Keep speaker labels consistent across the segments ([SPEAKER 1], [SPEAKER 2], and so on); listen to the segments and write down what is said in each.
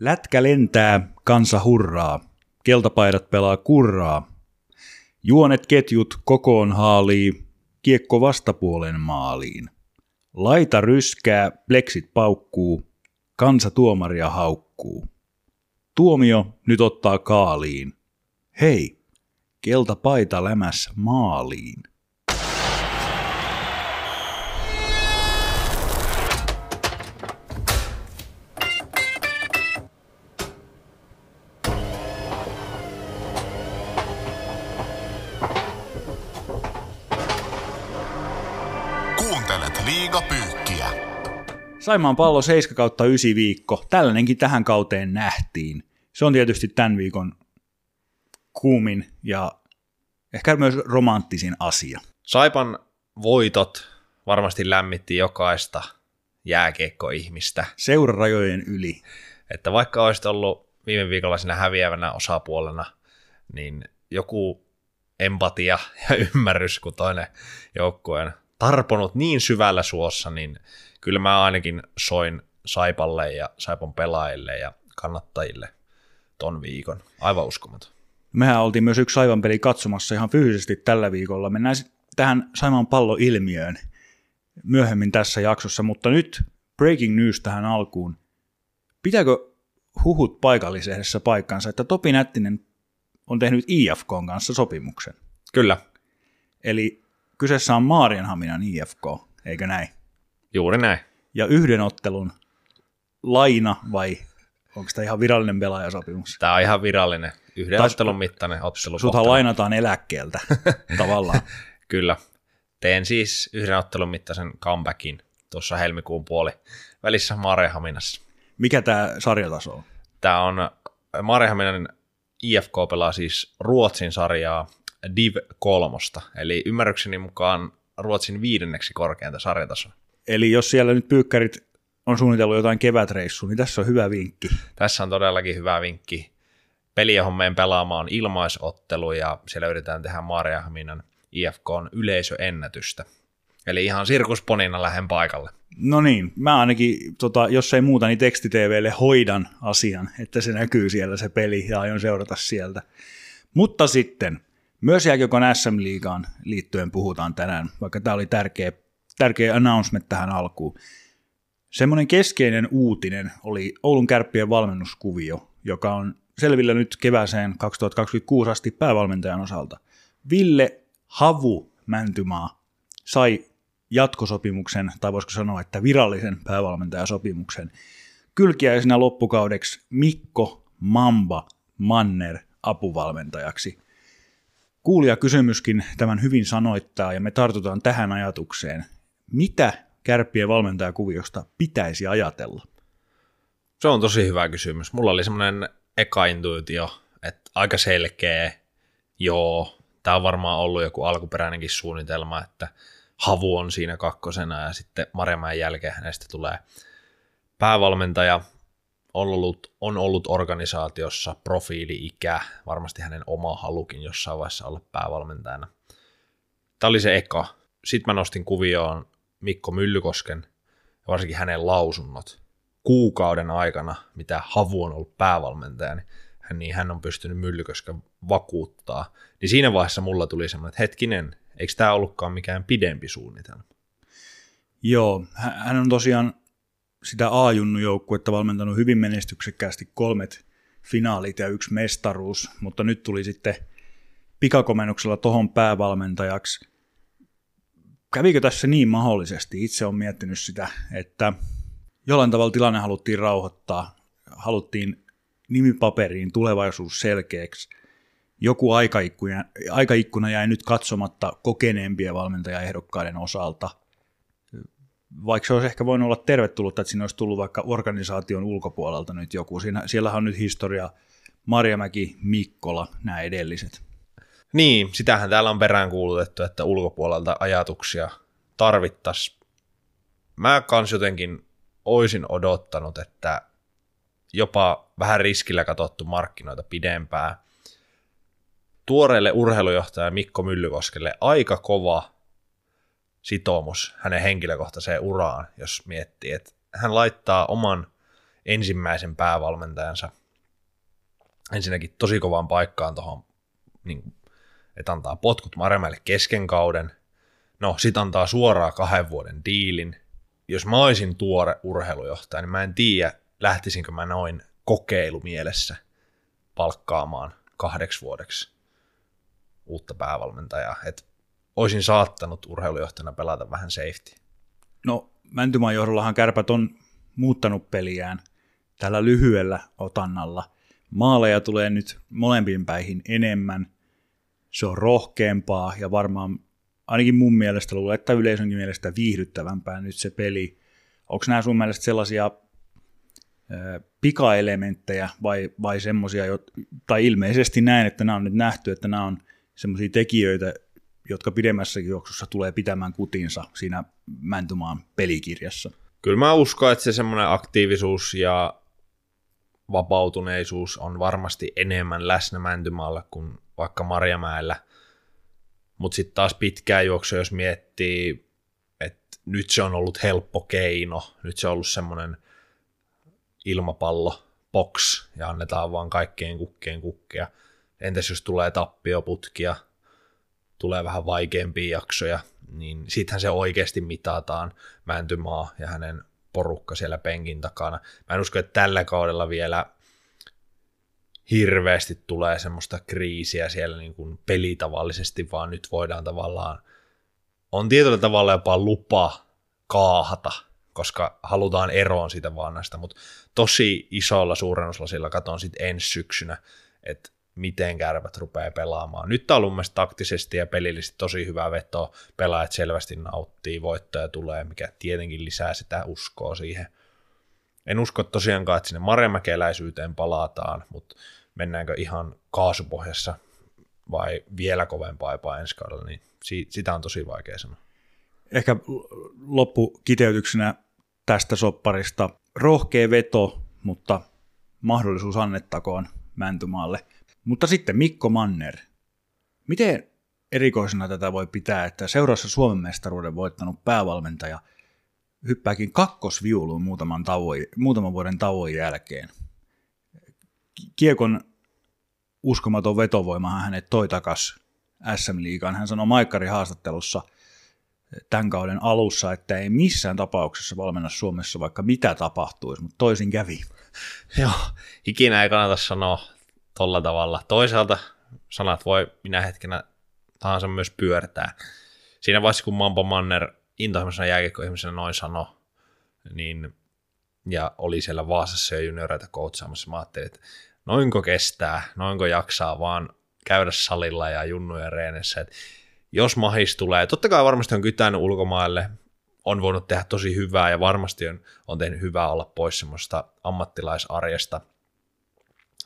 [SPEAKER 1] Lätkä lentää, kansa hurraa. Keltapaidat pelaa kurraa. Juonet ketjut kokoon haalii, kiekko vastapuolen maaliin. Laita ryskää, pleksit paukkuu, kansa tuomaria haukkuu. Tuomio nyt ottaa kaaliin. Hei, keltapaita lämässä maaliin. Saimaan pallo 7 kautta 9 viikko. Tällainenkin tähän kauteen nähtiin. Se on tietysti tämän viikon kuumin ja ehkä myös romanttisin asia.
[SPEAKER 2] Saipan voitot varmasti lämmitti jokaista jääkiekkoihmistä.
[SPEAKER 1] Seurarajojen yli.
[SPEAKER 2] Että vaikka olisit ollut viime viikolla siinä häviävänä osapuolena, niin joku empatia ja ymmärrys, kun toinen joukkueen tarponut niin syvällä suossa, niin kyllä mä ainakin soin Saipalle ja Saipan pelaajille ja kannattajille ton viikon. Aivan uskomaton.
[SPEAKER 1] Mehän oltiin myös yksi Saivan peli katsomassa ihan fyysisesti tällä viikolla. Mennään tähän Saimaan palloilmiöön myöhemmin tässä jaksossa, mutta nyt breaking news tähän alkuun. Pitääkö huhut paikallisessa paikkansa, että Topi Nättinen on tehnyt IFK kanssa sopimuksen?
[SPEAKER 2] Kyllä,
[SPEAKER 1] Eli kyseessä on Maarianhaminan IFK, eikö näin?
[SPEAKER 2] Juuri näin.
[SPEAKER 1] Ja yhden ottelun laina vai onko tämä ihan virallinen pelaajasopimus?
[SPEAKER 2] Tämä on ihan virallinen, yhden
[SPEAKER 1] Taas-
[SPEAKER 2] ottelun mittainen ottelu.
[SPEAKER 1] Suthan lainataan eläkkeeltä tavallaan.
[SPEAKER 2] Kyllä. Teen siis yhden ottelun mittaisen comebackin tuossa helmikuun puoli välissä Marehaminassa.
[SPEAKER 1] Mikä tämä sarjataso on?
[SPEAKER 2] Tämä on Marehaminan IFK pelaa siis Ruotsin sarjaa Div 3, eli ymmärrykseni mukaan Ruotsin viidenneksi korkeinta sarjataso.
[SPEAKER 1] Eli jos siellä nyt pyykkärit on suunnitellut jotain kevätreissua, niin tässä on hyvä vinkki.
[SPEAKER 2] Tässä on todellakin hyvä vinkki. Peli, johon meidän pelaamaan on ilmaisottelu ja siellä yritetään tehdä Marehaminan IFKn yleisöennätystä. Eli ihan sirkusponina lähden paikalle.
[SPEAKER 1] No niin, mä ainakin, tota, jos ei muuta, niin tekstitvlle hoidan asian, että se näkyy siellä se peli ja aion seurata sieltä. Mutta sitten, myös jääkiekon SM-liigaan liittyen puhutaan tänään, vaikka tämä oli tärkeä, tärkeä announcement tähän alkuun. Semmoinen keskeinen uutinen oli Oulun kärppien valmennuskuvio, joka on selvillä nyt kevääseen 2026 asti päävalmentajan osalta. Ville Havu Mäntymaa sai jatkosopimuksen, tai voisiko sanoa, että virallisen päävalmentajasopimuksen. Kylkiäisenä loppukaudeksi Mikko Mamba Manner apuvalmentajaksi. Kuulija kysymyskin tämän hyvin sanoittaa, ja me tartutaan tähän ajatukseen. Mitä kärppien valmentajakuviosta pitäisi ajatella?
[SPEAKER 2] Se on tosi hyvä kysymys. Mulla oli semmoinen eka intuitio, että aika selkeä, joo, tämä on varmaan ollut joku alkuperäinenkin suunnitelma, että Havu on siinä kakkosena ja sitten Maremäen jälkeen hänestä tulee päävalmentaja. On ollut, on ollut organisaatiossa profiili-ikä, varmasti hänen oma halukin jossain vaiheessa olla päävalmentajana. Tämä oli se eka. Sitten mä nostin kuvioon Mikko Myllykosken varsinkin hänen lausunnot kuukauden aikana, mitä Havu on ollut päävalmentaja, niin hän, niin hän on pystynyt Myllykosken vakuuttaa. Niin siinä vaiheessa mulla tuli semmoinen, että hetkinen, eikö tämä ollutkaan mikään pidempi suunnitelma?
[SPEAKER 1] Joo, hä- hän on tosiaan sitä A-junnu joukkuetta valmentanut hyvin menestyksekkäästi kolmet finaalit ja yksi mestaruus, mutta nyt tuli sitten pikakomennuksella tohon päävalmentajaksi. Kävikö tässä niin mahdollisesti? Itse olen miettinyt sitä, että jollain tavalla tilanne haluttiin rauhoittaa, haluttiin nimipaperiin tulevaisuus selkeäksi. Joku aikaikkuna, aikaikkuna jäi nyt katsomatta kokeneempien valmentajaehdokkaiden osalta – vaikka se olisi ehkä voinut olla tervetullut, että siinä olisi tullut vaikka organisaation ulkopuolelta nyt joku. Siinä, siellähän on nyt historia Marjamäki, Mikkola, nämä edelliset.
[SPEAKER 2] Niin, sitähän täällä on peräänkuulutettu, että ulkopuolelta ajatuksia tarvittaisiin. Mä kans jotenkin oisin odottanut, että jopa vähän riskillä katsottu markkinoita pidempään. Tuoreelle urheilujohtaja Mikko Myllykoskelle aika kova sitoumus hänen henkilökohtaiseen uraan, jos miettii, että hän laittaa oman ensimmäisen päävalmentajansa ensinnäkin tosi kovaan paikkaan tuohon, niin, että antaa potkut Marjamäelle kesken kauden, no sit antaa suoraan kahden vuoden diilin. Jos mä olisin tuore urheilujohtaja, niin mä en tiedä, lähtisinkö mä noin kokeilumielessä palkkaamaan kahdeksi vuodeksi uutta päävalmentajaa. Et olisin saattanut urheilujohtajana pelata vähän safety.
[SPEAKER 1] No Mäntymaan johdollahan kärpät on muuttanut peliään tällä lyhyellä otannalla. Maaleja tulee nyt molempiin päihin enemmän. Se on rohkeampaa ja varmaan ainakin mun mielestä luulen, että yleisönkin mielestä viihdyttävämpää nyt se peli. Onko nämä sun mielestä sellaisia pikaelementtejä vai, vai semmoisia, tai ilmeisesti näin, että nämä on nyt nähty, että nämä on semmoisia tekijöitä, jotka pidemmässäkin juoksussa tulee pitämään kutinsa siinä Mäntymaan pelikirjassa.
[SPEAKER 2] Kyllä mä uskon, että se semmoinen aktiivisuus ja vapautuneisuus on varmasti enemmän läsnä Mäntymaalla kuin vaikka Marjamäellä. Mutta sitten taas pitkään juoksu, jos miettii, että nyt se on ollut helppo keino, nyt se on ollut semmoinen ilmapallo, box, ja annetaan vaan kaikkien kukkien kukkia. Entäs jos tulee tappioputkia, tulee vähän vaikeampia jaksoja, niin sittenhän se oikeasti mitataan Mäntymaa ja hänen porukka siellä penkin takana. Mä en usko, että tällä kaudella vielä hirveästi tulee semmoista kriisiä siellä niin kuin pelitavallisesti, vaan nyt voidaan tavallaan, on tietyllä tavalla jopa lupa kaahata, koska halutaan eroon siitä vannasta, mutta tosi isolla suurennuslasilla katon sitten ensi syksynä, että miten kärpät rupeaa pelaamaan. Nyt on ollut mielestäni taktisesti ja pelillisesti tosi hyvä veto. Pelaajat selvästi nauttii, voittoja tulee, mikä tietenkin lisää sitä uskoa siihen. En usko tosiaankaan, että sinne maremäkeläisyyteen palataan, mutta mennäänkö ihan kaasupohjassa vai vielä kovempaa jopa ensi kaudella, niin sitä on tosi vaikea sanoa.
[SPEAKER 1] Ehkä loppukiteytyksenä tästä sopparista rohkea veto, mutta mahdollisuus annettakoon Mäntymaalle – mutta sitten Mikko Manner. Miten erikoisena tätä voi pitää, että seuraassa Suomen mestaruuden voittanut päävalmentaja hyppääkin kakkosviuluun muutaman, tauon, muutaman vuoden tauon jälkeen. Kiekon uskomaton vetovoimahan hänet toi takas SM-liigaan. Hän sanoi Maikkari haastattelussa tämän kauden alussa, että ei missään tapauksessa valmenna Suomessa vaikka mitä tapahtuisi, mutta toisin kävi.
[SPEAKER 2] Joo, ikinä ei kannata sanoa tolla tavalla. Toisaalta sanat voi minä hetkenä tahansa myös pyörtää. Siinä vaiheessa, kun Mambo Manner intohimoisena jääkiekkoihmisenä noin sano, niin, ja oli siellä Vaasassa jo junioreita koutsaamassa, mä ajattelin, että noinko kestää, noinko jaksaa vaan käydä salilla ja junnuja reenessä, että jos mahis tulee, totta kai varmasti on kytänyt ulkomaille, on voinut tehdä tosi hyvää ja varmasti on, on tehnyt hyvää olla pois semmoista ammattilaisarjesta –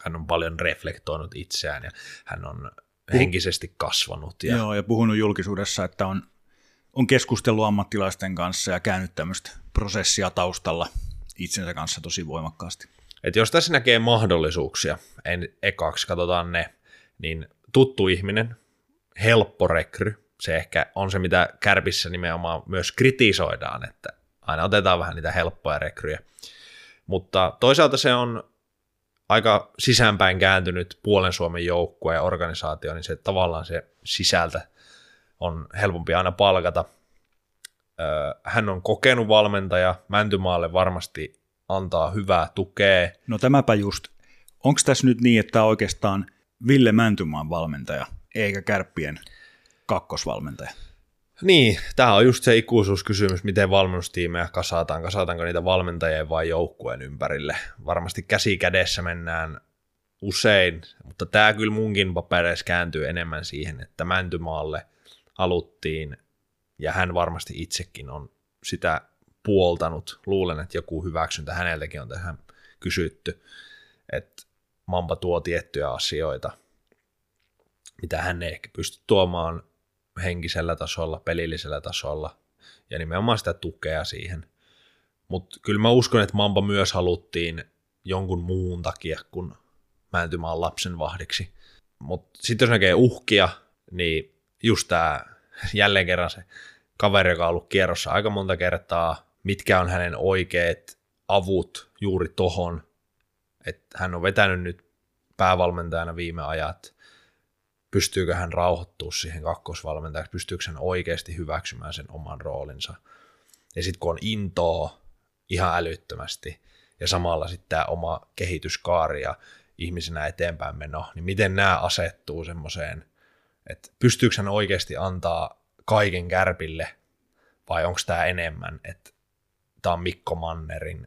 [SPEAKER 2] hän on paljon reflektoinut itseään ja hän on henkisesti kasvanut.
[SPEAKER 1] Ja... Joo, ja puhunut julkisuudessa, että on, on keskustellut ammattilaisten kanssa ja käynyt tämmöistä prosessia taustalla itsensä kanssa tosi voimakkaasti.
[SPEAKER 2] Et jos tässä näkee mahdollisuuksia, en ekaksi katsotaan ne, niin tuttu ihminen, helppo rekry, se ehkä on se, mitä kärpissä nimenomaan myös kritisoidaan, että aina otetaan vähän niitä helppoja rekryjä. Mutta toisaalta se on aika sisäänpäin kääntynyt puolen Suomen joukkue ja organisaatio, niin se tavallaan se sisältä on helpompi aina palkata. Hän on kokenut valmentaja, Mäntymaalle varmasti antaa hyvää tukea.
[SPEAKER 1] No tämäpä just. Onko tässä nyt niin, että oikeastaan Ville Mäntymaan valmentaja, eikä Kärppien kakkosvalmentaja?
[SPEAKER 2] Niin, tämä on just se ikuisuuskysymys, miten valmennustiimejä kasataan, kasataanko niitä valmentajien vai joukkueen ympärille. Varmasti käsi kädessä mennään usein, mutta tämä kyllä munkin papereissa kääntyy enemmän siihen, että Mäntymaalle haluttiin, ja hän varmasti itsekin on sitä puoltanut. Luulen, että joku hyväksyntä häneltäkin on tähän kysytty, että Mampa tuo tiettyjä asioita, mitä hän ei ehkä pysty tuomaan henkisellä tasolla, pelillisellä tasolla ja nimenomaan sitä tukea siihen. Mutta kyllä mä uskon, että Mamba myös haluttiin jonkun muun takia kuin määntymään lapsen vahdiksi. Mutta sitten jos näkee uhkia, niin just tämä jälleen kerran se kaveri, joka on ollut kierrossa aika monta kertaa, mitkä on hänen oikeat avut juuri tohon, että hän on vetänyt nyt päävalmentajana viime ajat, pystyykö hän rauhoittua siihen kakkosvalmentajaksi, pystyykö hän oikeasti hyväksymään sen oman roolinsa. Ja sitten kun on intoa ihan älyttömästi ja samalla sitten tämä oma kehityskaari ja ihmisenä eteenpäin meno, niin miten nämä asettuu semmoiseen, että pystyykö hän oikeasti antaa kaiken kärpille vai onko tämä enemmän, että tämä on Mikko Mannerin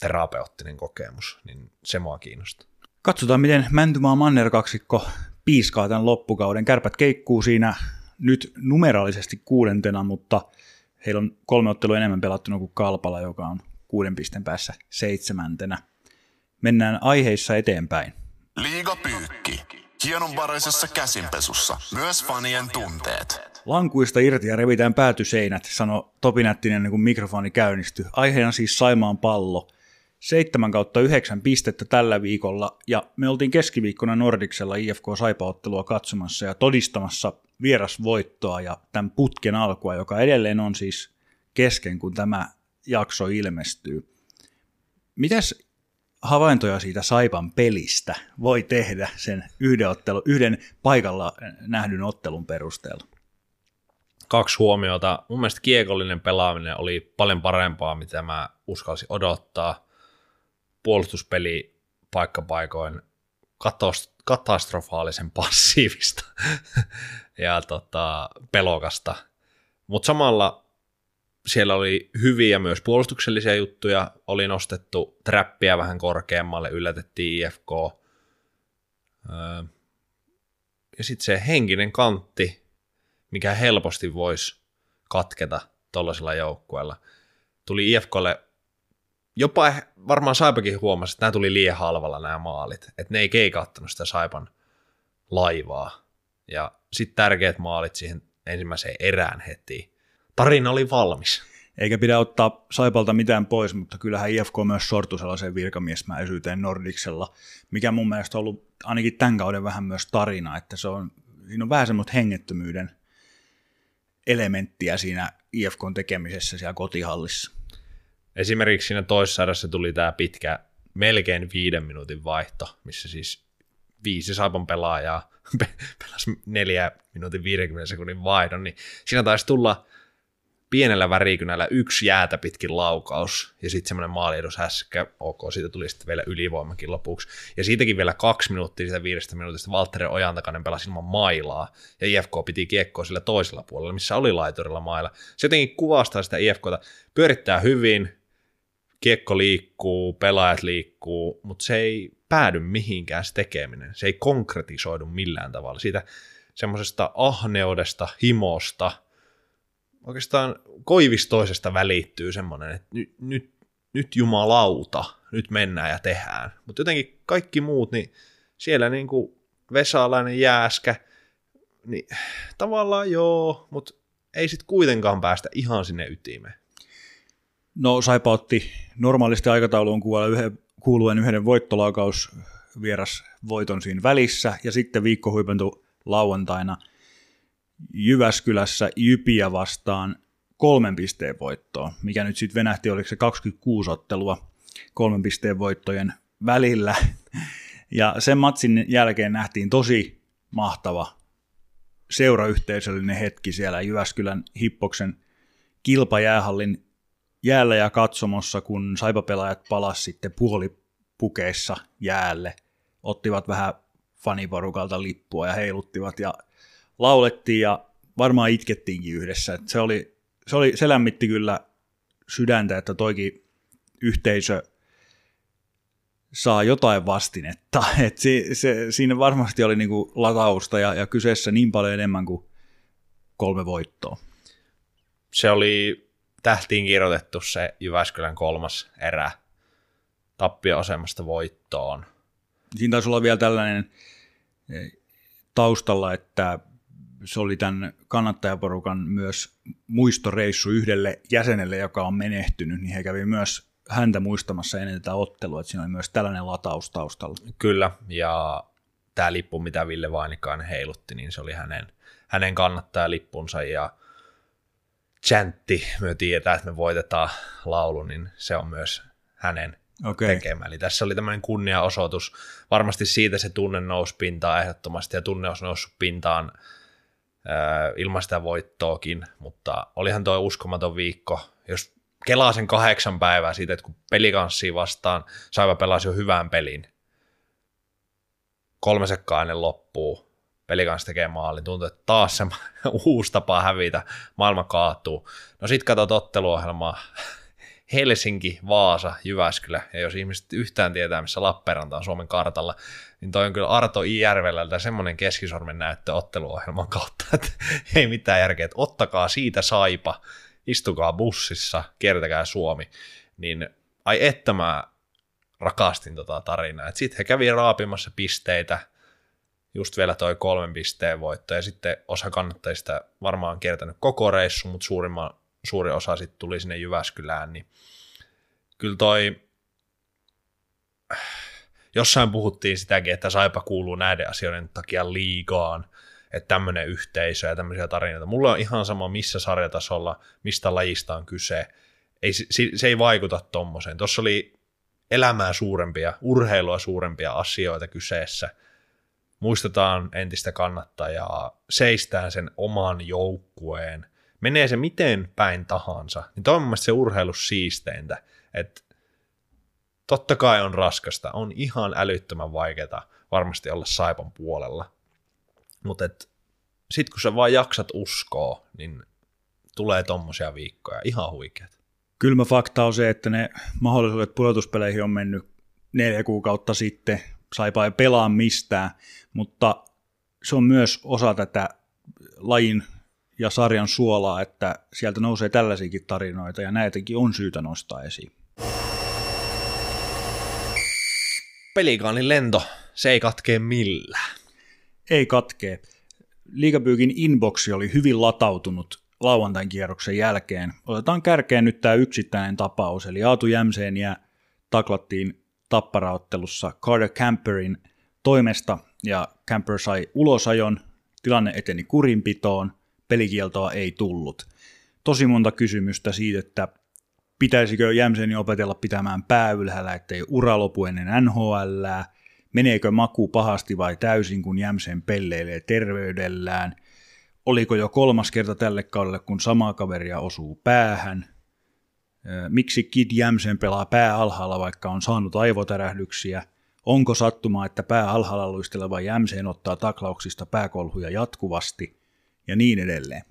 [SPEAKER 2] terapeuttinen kokemus, niin se mua kiinnostaa.
[SPEAKER 1] Katsotaan, miten Mäntymaa Manner kaksikko piiskaa tämän loppukauden. Kärpät keikkuu siinä nyt numeraalisesti kuudentena, mutta heillä on kolme ottelua enemmän pelattuna kuin Kalpala, joka on kuuden pisteen päässä seitsemäntenä. Mennään aiheissa eteenpäin.
[SPEAKER 3] Liiga Pyykki. Hienonvaraisessa käsinpesussa. Myös fanien tunteet.
[SPEAKER 1] Lankuista irti ja revitään päätyseinät, sanoi Topi Nättinen, kun mikrofoni käynnistyi. Aiheena siis Saimaan pallo. 7 kautta 9 pistettä tällä viikolla, ja me oltiin keskiviikkona Nordiksella IFK Saipa-ottelua katsomassa ja todistamassa vierasvoittoa ja tämän putken alkua, joka edelleen on siis kesken, kun tämä jakso ilmestyy. Mitäs havaintoja siitä Saipan pelistä voi tehdä sen yhden, ottelu, yhden paikalla nähdyn ottelun perusteella?
[SPEAKER 2] Kaksi huomiota. Mun mielestä kiekollinen pelaaminen oli paljon parempaa, mitä mä uskalsin odottaa. Puolustuspeli paikkapaikoin katastrofaalisen passiivista ja tota, pelokasta. Mutta samalla siellä oli hyviä myös puolustuksellisia juttuja, oli nostettu trappia vähän korkeammalle, yllätettiin IFK. Öö, ja sitten se henkinen kantti, mikä helposti voisi katketa tuollaisella joukkueella. Tuli IFKlle, jopa varmaan Saipakin huomasi, että nämä tuli liian halvalla nämä maalit, että ne ei keikauttanut sitä Saipan laivaa. Ja sitten tärkeät maalit siihen ensimmäiseen erään heti tarina oli valmis.
[SPEAKER 1] Eikä pidä ottaa Saipalta mitään pois, mutta kyllähän IFK myös sortui sellaiseen virkamiesmäisyyteen Nordiksella, mikä mun mielestä on ollut ainakin tämän kauden vähän myös tarina, että se on, siinä on vähän semmoista hengettömyyden elementtiä siinä IFKn tekemisessä siellä kotihallissa.
[SPEAKER 2] Esimerkiksi siinä toisessa tuli tämä pitkä, melkein viiden minuutin vaihto, missä siis viisi Saipan pelaajaa pelasi neljä minuutin 50 sekunnin vaihdon, niin siinä taisi tulla pienellä värikynällä yksi jäätä pitkin laukaus ja sitten semmoinen maaliedus hässäkkä, ok, siitä tuli sitten vielä ylivoimakin lopuksi. Ja siitäkin vielä kaksi minuuttia siitä viidestä minuutista Valtteri Ojantakainen pelasi ilman mailaa ja IFK piti kiekkoa sillä toisella puolella, missä oli laiturilla mailla. Se jotenkin kuvastaa sitä IFKta, pyörittää hyvin, kiekko liikkuu, pelaajat liikkuu, mutta se ei päädy mihinkään se tekeminen. Se ei konkretisoidu millään tavalla. Siitä semmoisesta ahneudesta, himosta – oikeastaan koivistoisesta välittyy semmoinen, että nyt, nyt, nyt jumalauta, nyt mennään ja tehdään. Mutta jotenkin kaikki muut, niin siellä niin kuin Vesalainen jääskä, niin tavallaan joo, mutta ei sitten kuitenkaan päästä ihan sinne ytimeen.
[SPEAKER 1] No Saipa otti normaalisti aikatauluun kuuluen yhden voittolaukaus vieras voiton siinä välissä, ja sitten viikko huipentui lauantaina – Jyväskylässä Jypiä vastaan kolmen pisteen voittoa, mikä nyt sitten venähti, oliko se 26 ottelua kolmen pisteen voittojen välillä. Ja sen matsin jälkeen nähtiin tosi mahtava seurayhteisöllinen hetki siellä Jyväskylän Hippoksen kilpajäähallin jäällä ja katsomossa, kun saipapelaajat palas sitten puolipukeissa jäälle, ottivat vähän faniporukalta lippua ja heiluttivat ja laulettiin ja varmaan itkettiinkin yhdessä. Et se, oli, se, oli, se lämmitti kyllä sydäntä, että toikin yhteisö saa jotain vastinetta. Et se, se, siinä varmasti oli niinku latausta ja, ja kyseessä niin paljon enemmän kuin kolme voittoa.
[SPEAKER 2] Se oli tähtiin kirjoitettu se Jyväskylän kolmas erä tappio-asemasta voittoon.
[SPEAKER 1] Siinä taisi olla vielä tällainen eh, taustalla, että se oli tämän kannattajaporukan myös muistoreissu yhdelle jäsenelle, joka on menehtynyt, niin he kävi myös häntä muistamassa ennen tätä ottelua, että siinä oli myös tällainen lataus taustalla.
[SPEAKER 2] Kyllä, ja tämä lippu, mitä Ville Vainikainen heilutti, niin se oli hänen, hänen kannattajalippunsa, ja chantti, me tiedetään, että me voitetaan laulu, niin se on myös hänen
[SPEAKER 1] Okei.
[SPEAKER 2] tekemään. Eli tässä oli tämmöinen kunniaosoitus. Varmasti siitä se tunne nousi pintaan ehdottomasti, ja tunne olisi noussut pintaan ilman sitä voittoakin, mutta olihan tuo uskomaton viikko. Jos kelaa sen kahdeksan päivää siitä, että kun pelikanssiin vastaan Saiva pelasi jo hyvän pelin, kolme sekkaa ennen loppuu, pelikans tekee maalin, tuntuu, että taas se uusi tapa hävitä, maailma kaatuu. No sit katsot otteluohjelmaa, Helsinki, Vaasa, Jyväskylä, ja jos ihmiset yhtään tietää, missä Lappeenranta on Suomen kartalla, niin toi on kyllä Arto I. Järvelältä semmoinen keskisormen näyttö otteluohjelman kautta, että ei mitään järkeä, että ottakaa siitä saipa, istukaa bussissa, kiertäkää Suomi, niin ai että mä rakastin tota tarinaa, sitten he kävi raapimassa pisteitä, just vielä toi kolmen pisteen voitto, ja sitten osa kannattajista varmaan kiertänyt koko reissu, mutta suurimman, suuri osa sitten tuli sinne Jyväskylään, niin kyllä toi, jossain puhuttiin sitäkin, että Saipa kuuluu näiden asioiden takia liigaan, että tämmöinen yhteisö ja tämmöisiä tarinoita. Mulla on ihan sama, missä sarjatasolla, mistä lajista on kyse. Ei, se, se ei vaikuta tommoseen. Tuossa oli elämää suurempia, urheilua suurempia asioita kyseessä. Muistetaan entistä kannattajaa, seistään sen oman joukkueen. Menee se miten päin tahansa, niin toi on mun se urheilu siisteintä, että totta kai on raskasta, on ihan älyttömän vaikeaa varmasti olla Saipan puolella, mutta sitten kun sä vaan jaksat uskoa, niin tulee tommosia viikkoja, ihan huikeat.
[SPEAKER 1] Kylmä fakta on se, että ne mahdollisuudet pudotuspeleihin on mennyt neljä kuukautta sitten. Saipa ei pelaa mistään, mutta se on myös osa tätä lajin ja sarjan suolaa, että sieltä nousee tällaisiakin tarinoita ja näitäkin on syytä nostaa esiin.
[SPEAKER 2] Pelikaanin lento, se ei katkee millään.
[SPEAKER 1] Ei katkee. Liigapyykin inboxi oli hyvin latautunut lauantain kierroksen jälkeen. Otetaan kärkeen nyt tämä yksittäinen tapaus, eli Aatu Jämseeniä taklattiin tapparaottelussa Carter Camperin toimesta, ja Camper sai ulosajon, tilanne eteni kurinpitoon, pelikieltoa ei tullut. Tosi monta kysymystä siitä, että pitäisikö Jämseni opetella pitämään pää ylhäällä, ettei ura lopu ennen NHL, meneekö maku pahasti vai täysin, kun Jämsen pelleilee terveydellään, oliko jo kolmas kerta tälle kaudelle, kun samaa kaveria osuu päähän, miksi Kid Jämsen pelaa pää alhaalla, vaikka on saanut aivotärähdyksiä, onko sattumaa, että pää alhaalla luisteleva Jämseen ottaa taklauksista pääkolhuja jatkuvasti, ja niin edelleen.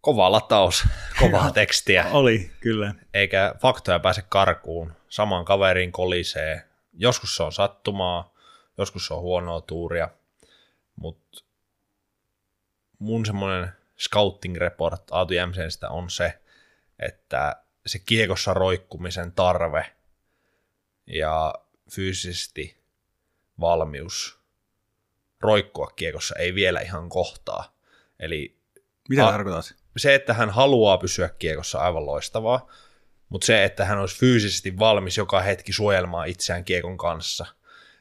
[SPEAKER 2] Kova lataus, kovaa tekstiä.
[SPEAKER 1] Oli, kyllä.
[SPEAKER 2] Eikä faktoja pääse karkuun. Saman kaveriin kolisee. Joskus se on sattumaa, joskus se on huonoa tuuria, mutta mun semmoinen scouting report Aatu Jämsenistä on se, että se kiekossa roikkumisen tarve ja fyysisesti valmius roikkua kiekossa ei vielä ihan kohtaa. Eli
[SPEAKER 1] Mitä
[SPEAKER 2] A-
[SPEAKER 1] tarkoitat?
[SPEAKER 2] se, että hän haluaa pysyä kiekossa aivan loistavaa, mutta se, että hän olisi fyysisesti valmis joka hetki suojelmaan itseään kiekon kanssa,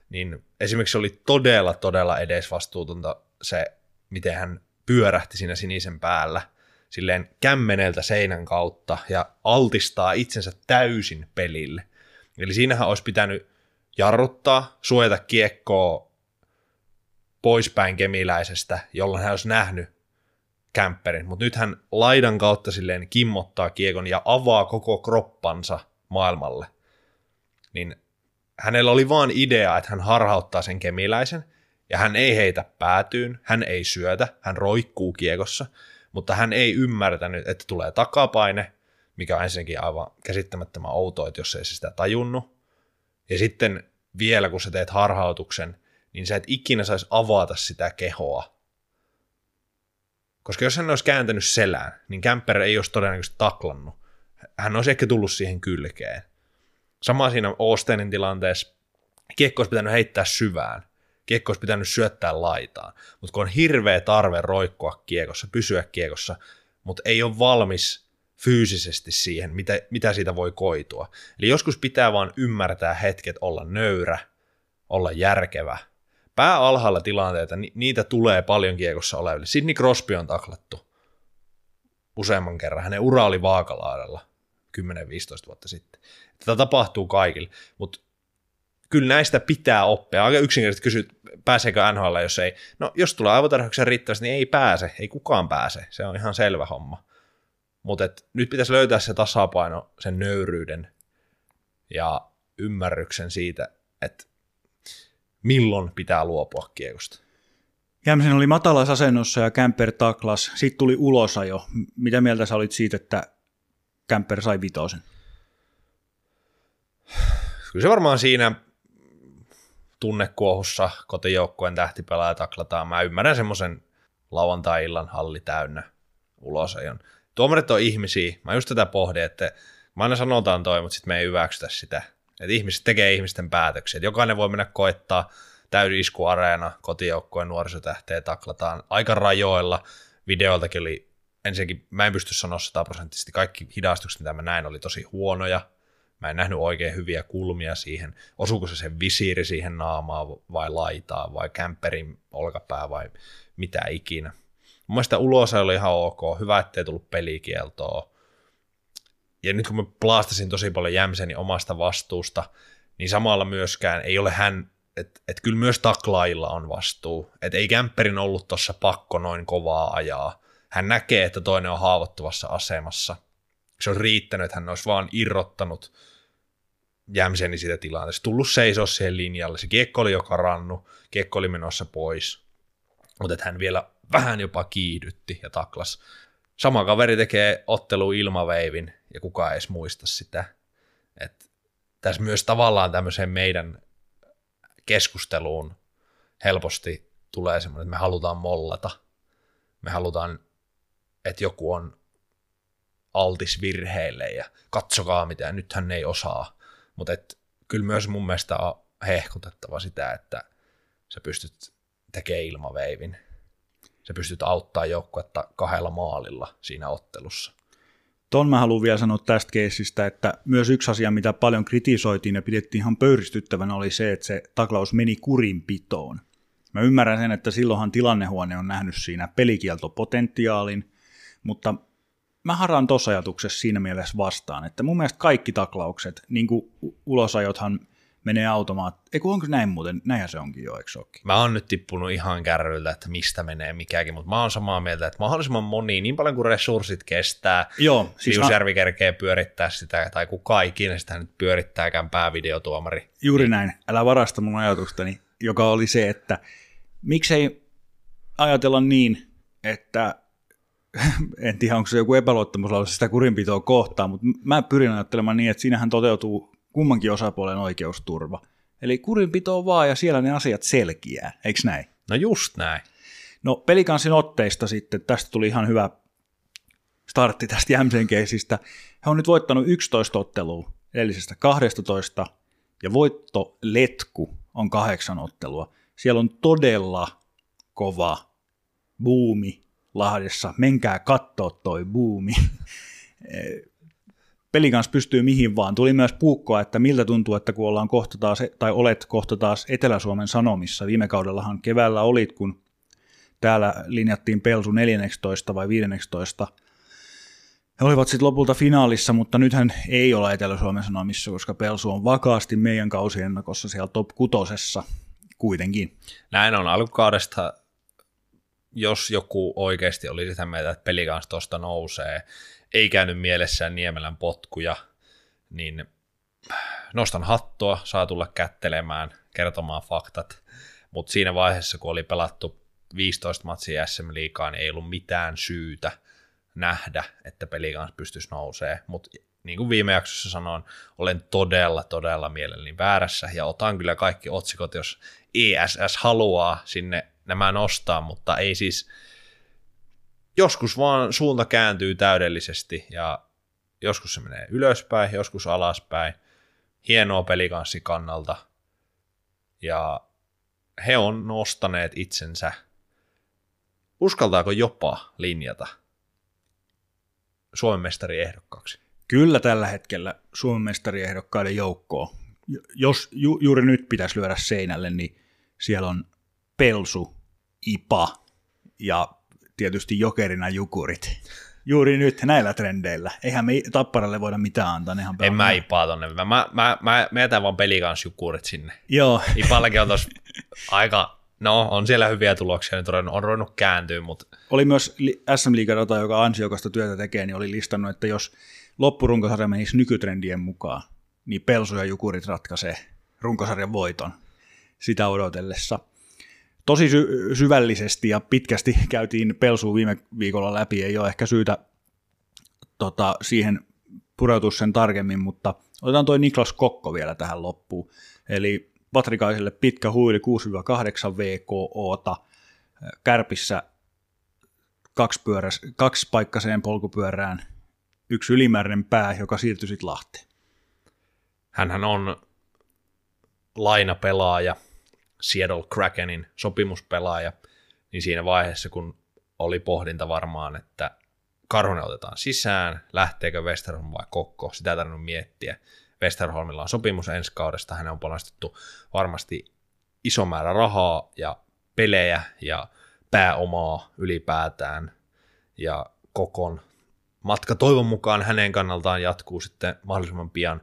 [SPEAKER 2] niin esimerkiksi oli todella, todella edesvastuutonta se, miten hän pyörähti siinä sinisen päällä, silleen kämmeneltä seinän kautta ja altistaa itsensä täysin pelille. Eli siinähän olisi pitänyt jarruttaa, suojata kiekkoa poispäin kemiläisestä, jolloin hän olisi nähnyt kämpperin, mutta nyt hän laidan kautta silleen kimmottaa kiekon ja avaa koko kroppansa maailmalle. Niin hänellä oli vaan idea, että hän harhauttaa sen kemiläisen, ja hän ei heitä päätyyn, hän ei syötä, hän roikkuu kiekossa, mutta hän ei ymmärtänyt, että tulee takapaine, mikä on ensinnäkin aivan käsittämättömän outoa, että jos ei se sitä tajunnut. Ja sitten vielä, kun sä teet harhautuksen, niin sä et ikinä saisi avata sitä kehoa, koska jos hän olisi kääntänyt selään, niin Kämper ei olisi todennäköisesti taklannut. Hän olisi ehkä tullut siihen kylkeen. Sama siinä Ostenin tilanteessa. Kiekko olisi pitänyt heittää syvään. Kiekko olisi pitänyt syöttää laitaan. Mutta kun on hirveä tarve roikkua kiekossa, pysyä kiekossa, mutta ei ole valmis fyysisesti siihen, mitä, mitä siitä voi koitua. Eli joskus pitää vaan ymmärtää hetket olla nöyrä, olla järkevä, pää alhaalla tilanteita, ni- niitä tulee paljon kiekossa oleville. Sidney Crosby on taklattu useamman kerran. Hänen ura oli vaakalaudalla. 10-15 vuotta sitten. Tätä tapahtuu kaikille, mutta kyllä näistä pitää oppia. Aika yksinkertaisesti kysyt, pääseekö NHL, jos ei. No, jos tulee aivotarhauksen riittävästi, niin ei pääse, ei kukaan pääse. Se on ihan selvä homma. Mutta nyt pitäisi löytää se tasapaino, sen nöyryyden ja ymmärryksen siitä, että milloin pitää luopua kiekosta.
[SPEAKER 1] Jämsen oli matalassa asennossa ja Kämper taklas. Sitten tuli ulosajo. Mitä mieltä sä olit siitä, että Kämper sai vitosen?
[SPEAKER 2] Kyllä se varmaan siinä tunnekuohussa kotijoukkueen tähtipelaaja taklataan. Mä ymmärrän semmoisen lauantai-illan halli täynnä ulosajon. Tuomarit on ihmisiä. Mä just tätä pohdin, että mä aina sanotaan toi, mutta sitten me ei hyväksytä sitä. Että ihmiset tekee ihmisten päätöksiä. Jokainen voi mennä koettaa täydiskuareena, kotijoukkueen nuorisotähteä taklataan aika rajoilla. Videoltakin oli, ensinnäkin mä en pysty sanoa sataprosenttisesti, kaikki hidastukset, mitä mä näin, oli tosi huonoja. Mä en nähnyt oikein hyviä kulmia siihen. Osuuko se sen visiiri siihen naamaan vai laitaa vai kämpperin olkapää vai mitä ikinä. Mun mielestä ulos oli ihan ok. Hyvä, ettei tullut pelikieltoa. Ja nyt kun mä plaastasin tosi paljon Jämseni omasta vastuusta, niin samalla myöskään ei ole hän, että et kyllä myös taklailla on vastuu. Että ei kämpperin ollut tuossa pakko noin kovaa ajaa. Hän näkee, että toinen on haavoittuvassa asemassa. Se on riittänyt, että hän olisi vaan irrottanut Jämseni siitä tilanteesta. Tullut seisoa siihen linjalle. Se kiekko oli jo karannut, kiekko oli menossa pois. Mutta hän vielä vähän jopa kiihdytti ja taklas. Sama kaveri tekee ottelu ilmaveivin ja kukaan ei edes muista sitä. Et tässä myös tavallaan tämmöiseen meidän keskusteluun helposti tulee semmoinen, että me halutaan mollata. Me halutaan, että joku on altis virheille ja katsokaa mitä, nyt hän ei osaa. Mutta kyllä myös mun mielestä on hehkutettava sitä, että sä pystyt tekemään ilmaveivin sä pystyt auttaa joukkuetta kahdella maalilla siinä ottelussa.
[SPEAKER 1] Ton mä haluan vielä sanoa tästä keisistä, että myös yksi asia, mitä paljon kritisoitiin ja pidettiin ihan pöyristyttävänä, oli se, että se taklaus meni kurinpitoon. Mä ymmärrän sen, että silloinhan tilannehuone on nähnyt siinä pelikieltopotentiaalin, mutta mä haraan tuossa ajatuksessa siinä mielessä vastaan, että mun mielestä kaikki taklaukset, niin kuin ulosajothan menee automaat. Eikö onko näin muuten? Näinhän se onkin jo, eikö olekin?
[SPEAKER 2] Mä oon nyt tippunut ihan kärryiltä, että mistä menee mikäkin, mutta mä oon samaa mieltä, että mahdollisimman moni, niin paljon kuin resurssit kestää,
[SPEAKER 1] Joo,
[SPEAKER 2] siis Piusjärvi a... kerkee pyörittää sitä, tai kuka ikinä sitä nyt pyörittääkään päävideotuomari.
[SPEAKER 1] Juuri näin, älä varasta mun ajatustani, joka oli se, että miksei ajatella niin, että en tiedä, onko se joku epäluottamuslause sitä kurinpitoa kohtaan, mutta mä pyrin ajattelemaan niin, että siinähän toteutuu kummankin osapuolen oikeusturva. Eli kurinpito vaan ja siellä ne asiat selkiää, eikö näin?
[SPEAKER 2] No just näin.
[SPEAKER 1] No pelikansin otteista sitten, tästä tuli ihan hyvä startti tästä Jämsen keisistä. He on nyt voittanut 11 ottelua edellisestä 12 ja voitto letku on kahdeksan ottelua. Siellä on todella kova buumi Lahdessa. Menkää kattoo toi buumi. pelin kanssa pystyy mihin vaan. Tuli myös puukkoa, että miltä tuntuu, että kun ollaan kohta taas, tai olet kohta taas Etelä-Suomen Sanomissa. Viime kaudellahan keväällä olit, kun täällä linjattiin Pelsu 14 vai 15. He olivat sitten lopulta finaalissa, mutta nythän ei ole Etelä-Suomen Sanomissa, koska Pelsu on vakaasti meidän kausiennakossa siellä top kutosessa kuitenkin.
[SPEAKER 2] Näin on alkukaudesta jos joku oikeasti oli sitä mieltä, että peli kanssa tuosta nousee, ei käynyt mielessään Niemelän potkuja, niin nostan hattua, saa tulla kättelemään, kertomaan faktat, mutta siinä vaiheessa, kun oli pelattu 15 matsia SM Liikaa, niin ei ollut mitään syytä nähdä, että peli kanssa pystyisi nousee, mutta niin kuin viime jaksossa sanoin, olen todella, todella mielelläni väärässä ja otan kyllä kaikki otsikot, jos ESS haluaa sinne nämä nostaa, mutta ei siis, joskus vaan suunta kääntyy täydellisesti ja joskus se menee ylöspäin, joskus alaspäin. Hienoa pelikanssi kannalta. Ja he on nostaneet itsensä. Uskaltaako jopa linjata Suomen mestariehdokkaaksi?
[SPEAKER 1] Kyllä tällä hetkellä Suomen mestariehdokkaiden joukkoon. Jos ju, juuri nyt pitäisi lyödä seinälle, niin siellä on Pelsu, IPA ja tietysti jokerina jukurit. juuri nyt näillä trendeillä. Eihän me Tapparalle voida mitään antaa. Nehän
[SPEAKER 2] En mä ipaa tonne. Mä, mä, mä, mä, mä jätän vaan pelikansjukuurit sinne.
[SPEAKER 1] Joo.
[SPEAKER 2] Ipallakin on tos aika, no on siellä hyviä tuloksia, nyt on, on ruvennut kääntyä, mutta
[SPEAKER 1] Oli myös SM Liiga-data, joka ansiokasta työtä tekee, niin oli listannut, että jos loppurunkosarja menisi nykytrendien mukaan, niin Pelsu ja Jukurit ratkaisee runkosarjan voiton sitä odotellessa. Tosi sy- syvällisesti ja pitkästi käytiin Pelsu viime viikolla läpi, ei ole ehkä syytä tota, siihen pureutua sen tarkemmin, mutta otetaan toi Niklas Kokko vielä tähän loppuun. Eli Patrikaiselle pitkä huili 6-8 VKOta, Kärpissä kaksi, pyöräs, kaksi paikkaiseen polkupyörään, yksi ylimääräinen pää, joka siirtyi sitten Lahteen.
[SPEAKER 2] hänhän on lainapelaaja, Seattle Krakenin sopimuspelaaja, niin siinä vaiheessa, kun oli pohdinta varmaan, että Karhunen otetaan sisään, lähteekö Westerholm vai Kokko, sitä ei tarvinnut miettiä. Westerholmilla on sopimus ensi kaudesta, hänen on panostettu varmasti iso määrä rahaa ja pelejä ja pääomaa ylipäätään, ja Kokon matka toivon mukaan hänen kannaltaan jatkuu sitten mahdollisimman pian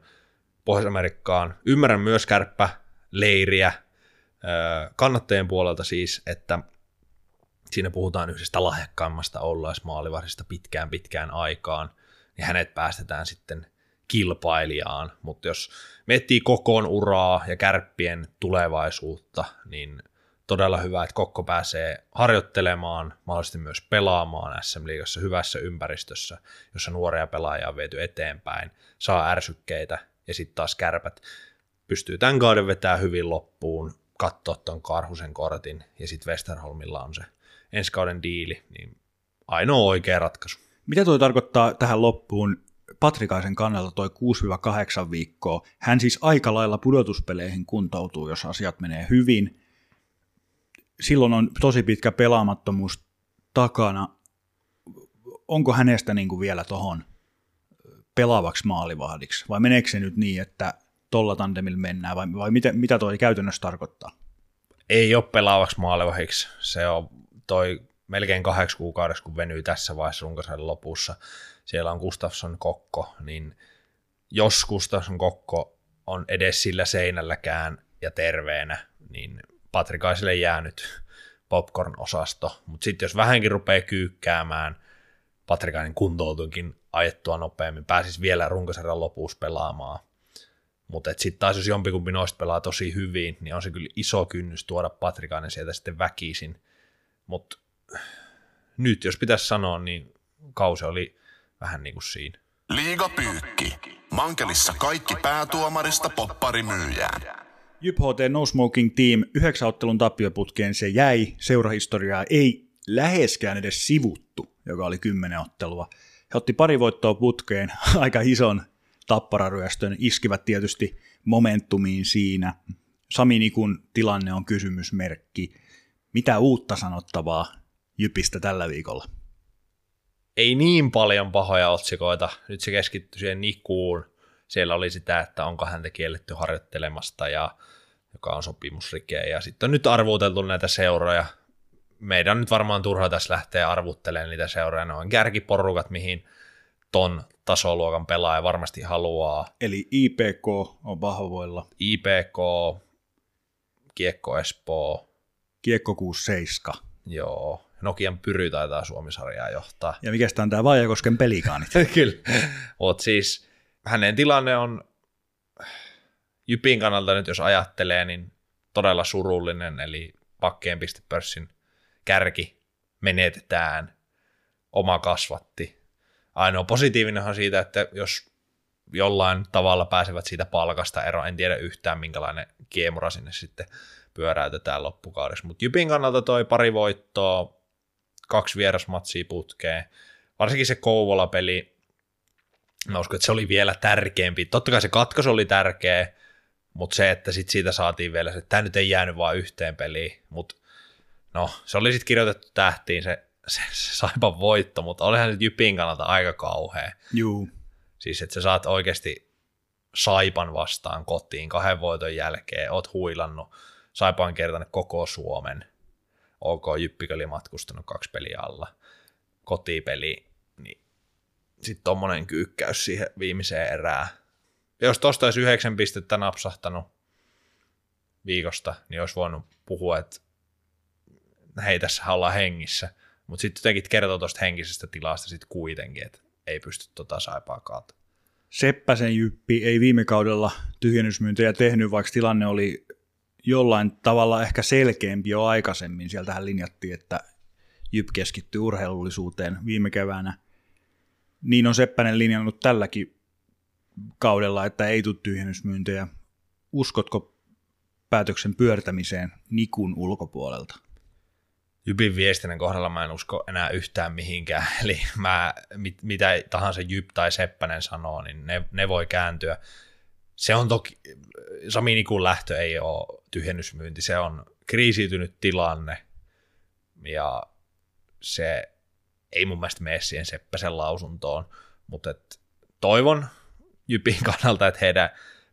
[SPEAKER 2] Pohjois-Amerikkaan. Ymmärrän myös kärppä leiriä kannattajien puolelta siis, että siinä puhutaan yhdestä lahjakkaimmasta ollaismaalivahdista pitkään pitkään aikaan, niin hänet päästetään sitten kilpailijaan, mutta jos miettii kokoon uraa ja kärppien tulevaisuutta, niin todella hyvä, että Kokko pääsee harjoittelemaan, mahdollisesti myös pelaamaan SM Liigassa hyvässä ympäristössä, jossa nuoria pelaajia on viety eteenpäin, saa ärsykkeitä ja sitten taas kärpät pystyy tämän kauden vetämään hyvin loppuun, katsoa tuon Karhusen kortin ja sitten Westerholmilla on se ensi kauden diili, niin ainoa oikea ratkaisu.
[SPEAKER 1] Mitä tuo tarkoittaa tähän loppuun Patrikaisen kannalta toi 6-8 viikkoa? Hän siis aika lailla pudotuspeleihin kuntoutuu, jos asiat menee hyvin. Silloin on tosi pitkä pelaamattomuus takana. Onko hänestä niin kuin vielä tohon pelaavaksi maalivahdiksi? Vai meneekö se nyt niin, että tolla tandemilla mennään? Vai, vai mitä, mitä toi käytännössä tarkoittaa?
[SPEAKER 2] Ei ole pelaavaksi maalivahdiksi. Se on toi melkein kahdeksi kuukaudeksi, kun venyy tässä vaiheessa runkosarjan lopussa. Siellä on Gustafsson Kokko, niin jos Gustafsson Kokko on edes sillä seinälläkään ja terveenä, niin Patrikaiselle jää nyt popcorn-osasto. Mutta sitten jos vähänkin rupeaa kyykkäämään, Patrikainen kuntoutuinkin ajettua nopeammin, pääsisi vielä runkosarjan lopussa pelaamaan. Mutta sitten taas jos jompikumpi noista pelaa tosi hyvin, niin on se kyllä iso kynnys tuoda Patrikainen sieltä sitten väkisin. Mutta nyt jos pitäisi sanoa, niin kausi oli vähän niin kuin siinä.
[SPEAKER 3] Liiga Pyykki. Mankelissa kaikki päätuomarista popparimyyjään.
[SPEAKER 1] Jyp HT No Smoking Team yhdeksän ottelun tappioputkeen se jäi. Seurahistoriaa ei läheskään edes sivuttu, joka oli kymmenen ottelua. He otti pari voittoa putkeen, aika ison tappararyöstön, iskivät tietysti momentumiin siinä. Sami Nikun tilanne on kysymysmerkki. Mitä uutta sanottavaa Jypistä tällä viikolla?
[SPEAKER 2] Ei niin paljon pahoja otsikoita. Nyt se keskittyi siihen Nikuun. Siellä oli sitä, että onko häntä kielletty harjoittelemasta ja joka on sopimusrike. Ja sitten on nyt arvuuteltu näitä seuroja. Meidän on nyt varmaan turha tässä lähteä arvuttelemaan niitä seuroja. Ne on kärkiporukat, mihin ton tasoluokan pelaaja varmasti haluaa.
[SPEAKER 1] Eli IPK on vahvoilla,
[SPEAKER 2] IPK, Kiekko Espoo,
[SPEAKER 1] Kiekko 67.
[SPEAKER 2] joo. Nokian Pyry taitaa Suomisarjaa johtaa.
[SPEAKER 1] Ja mikä on tämä Vaajakosken pelikaanit?
[SPEAKER 2] Kyllä. Mutta siis hänen tilanne on Jypin kannalta nyt, jos ajattelee, niin todella surullinen, eli pakkeen pistepörssin kärki menetetään, oma kasvatti. Ainoa positiivinenhan siitä, että jos jollain tavalla pääsevät siitä palkasta eroon, en tiedä yhtään minkälainen kiemura sinne sitten pyöräytetään loppukaudessa. Mutta Jypin kannalta toi pari voittoa, kaksi vierasmatsia putkeen, varsinkin se Kouvola-peli, mä uskon, että se oli vielä tärkeämpi. Totta kai se katkos oli tärkeä, mutta se, että sit siitä saatiin vielä se, että tämä nyt ei jäänyt vain yhteen peliin, mutta no, se oli sitten kirjoitettu tähtiin se, se, se saipan voitto, mutta olihan nyt Jypin kannalta aika kauhea.
[SPEAKER 1] Juu.
[SPEAKER 2] Siis, että sä saat oikeasti Saipan vastaan kotiin kahden voiton jälkeen, oot huilannut, Saipa on kertanut koko Suomen, OK, Jyppikö oli matkustanut kaksi peliä alla, kotipeli, niin sitten tommonen kyykkäys siihen viimeiseen erään. Ja jos tosta olisi yhdeksän pistettä napsahtanut viikosta, niin olisi voinut puhua, että hei, tässä ollaan hengissä. Mutta sitten jotenkin kertoo tuosta henkisestä tilasta sitten kuitenkin, että ei pysty tota saipaa kaata.
[SPEAKER 1] Seppäsen Jyppi ei viime kaudella tyhjennysmyyntejä tehnyt, vaikka tilanne oli jollain tavalla ehkä selkeämpi jo aikaisemmin. Sieltähän linjattiin, että Jyp keskittyy urheilullisuuteen viime keväänä. Niin on Seppänen linjannut tälläkin kaudella, että ei tule tyhjennysmyyntejä. Uskotko päätöksen pyörtämiseen Nikun ulkopuolelta?
[SPEAKER 2] Jypin viestinnän kohdalla mä en usko enää yhtään mihinkään. Eli mä, mit, mitä tahansa Jyp tai Seppänen sanoo, niin ne, ne voi kääntyä. Se on toki, Sami Nikun lähtö ei ole tyhjennysmyynti, se on kriisiytynyt tilanne ja se ei mun mielestä mene siihen Seppäsen lausuntoon, mutta et toivon Jypin kannalta, että heidän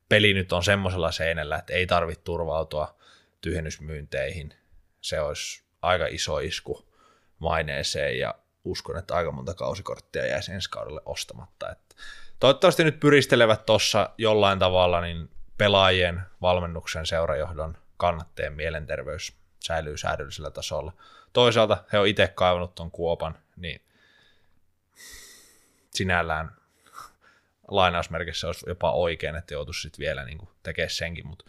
[SPEAKER 2] peli nyt on semmoisella seinällä, että ei tarvitse turvautua tyhjennysmyynteihin. Se olisi aika iso isku maineeseen ja uskon, että aika monta kausikorttia jäisi ensi kaudelle ostamatta. Että toivottavasti nyt pyristelevät tuossa jollain tavalla niin pelaajien, valmennuksen, seurajohdon, kannatteen mielenterveys säilyy säädöllisellä tasolla. Toisaalta he on itse kaivannut tuon kuopan, niin sinällään lainausmerkissä olisi jopa oikein, että joutuisi sitten vielä niin tekemään senkin, mutta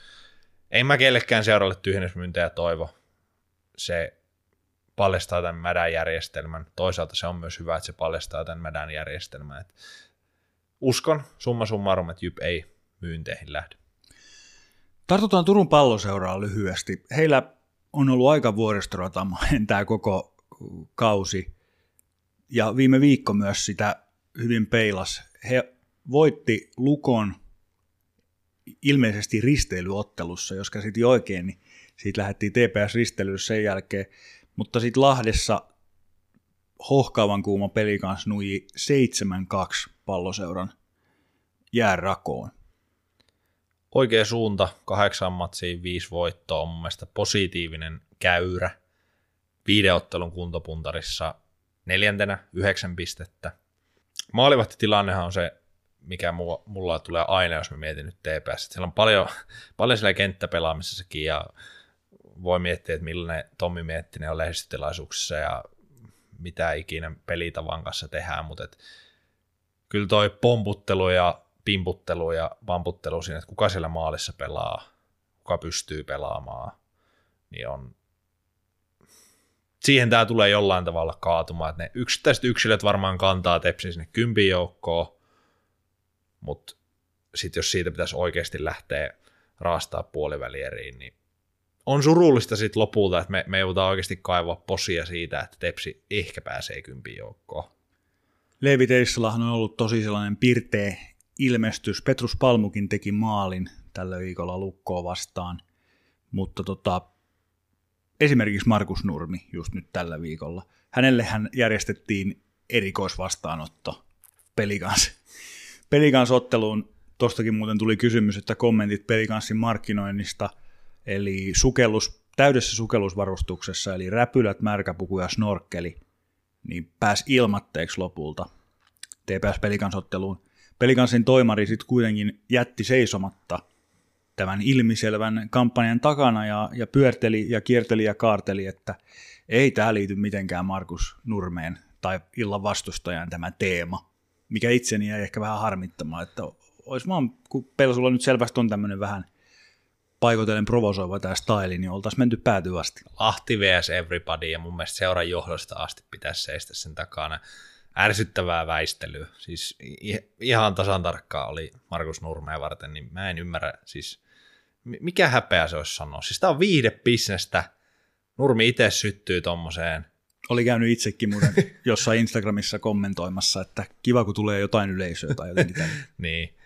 [SPEAKER 2] ei mä kellekään seuralle tyhjennysmyyntejä toivo. Se paljastaa tämän mädän järjestelmän. Toisaalta se on myös hyvä, että se paljastaa tämän mädän järjestelmän. Et uskon summa summarum, että Jyp ei myynteihin lähde.
[SPEAKER 1] Tartutaan Turun palloseuraan lyhyesti. Heillä on ollut aika vuoristoratamainen tämä koko kausi. Ja viime viikko myös sitä hyvin peilas. He voitti Lukon ilmeisesti risteilyottelussa, jos käsitin oikein, niin siitä lähdettiin TPS-risteilyssä sen jälkeen. Mutta sitten Lahdessa hohkaavan kuuma peli kanssa nuji 7-2 palloseuran jäärakoon.
[SPEAKER 2] Oikea suunta, kahdeksan matsiin, viisi voittoa on mun mielestä positiivinen käyrä. Viideottelun kuntopuntarissa neljäntenä yhdeksän pistettä. Maalivahtitilannehan on se, mikä mulla tulee aina, jos mä mietin nyt TPS. Siellä on paljon, paljon siellä kenttäpelaamisessakin ja voi miettiä, että millainen Tommi Miettinen on lehdistötilaisuuksissa ja mitä ikinä pelitavan kanssa tehdään, mutta et, kyllä toi pomputtelu ja pimputtelu ja pamputtelu siinä, että kuka siellä maalissa pelaa, kuka pystyy pelaamaan, niin on siihen tämä tulee jollain tavalla kaatumaan, että ne yksittäiset yksilöt varmaan kantaa tepsin sinne kympin joukkoon, mutta sitten jos siitä pitäisi oikeasti lähteä raastaa puolivälieriin, niin on surullista sitten lopulta, että me, me joudutaan oikeasti kaivaa posia siitä, että Tepsi ehkä pääsee kympin joukkoon.
[SPEAKER 1] Teissalahan on ollut tosi sellainen pirteä ilmestys. Petrus Palmukin teki maalin tällä viikolla lukkoa vastaan, mutta tota, esimerkiksi Markus Nurmi just nyt tällä viikolla. Hänellehän järjestettiin erikoisvastaanotto pelikans, pelikans otteluun. Tostakin muuten tuli kysymys, että kommentit pelikanssin markkinoinnista – eli sukellus, täydessä sukellusvarustuksessa, eli räpylät, märkäpuku ja snorkkeli, niin pääsi ilmatteeksi lopulta TPS pelikansotteluun. Pelikansin toimari sitten kuitenkin jätti seisomatta tämän ilmiselvän kampanjan takana ja, ja pyörteli ja kierteli ja kaarteli, että ei tämä liity mitenkään Markus Nurmeen tai illan vastustajan tämä teema, mikä itseni jäi ehkä vähän harmittamaan, että olisi vaan, kun Pelsulla nyt selvästi on tämmöinen vähän – paikotellen provosoiva tämä style, niin oltaisiin menty päätyvästi.
[SPEAKER 2] Lahti vs everybody, ja mun mielestä seuran johdosta asti pitäisi seistä sen takana. Ärsyttävää väistelyä. Siis ihan tasan tarkkaa oli Markus Nurmea varten, niin mä en ymmärrä, siis mikä häpeä se olisi sanoa. Siis tää on viihdebisnestä. Nurmi itse syttyy tommoseen.
[SPEAKER 1] Oli käynyt itsekin muuten jossain Instagramissa kommentoimassa, että kiva kun tulee jotain yleisöä tai jotenkin
[SPEAKER 2] niin,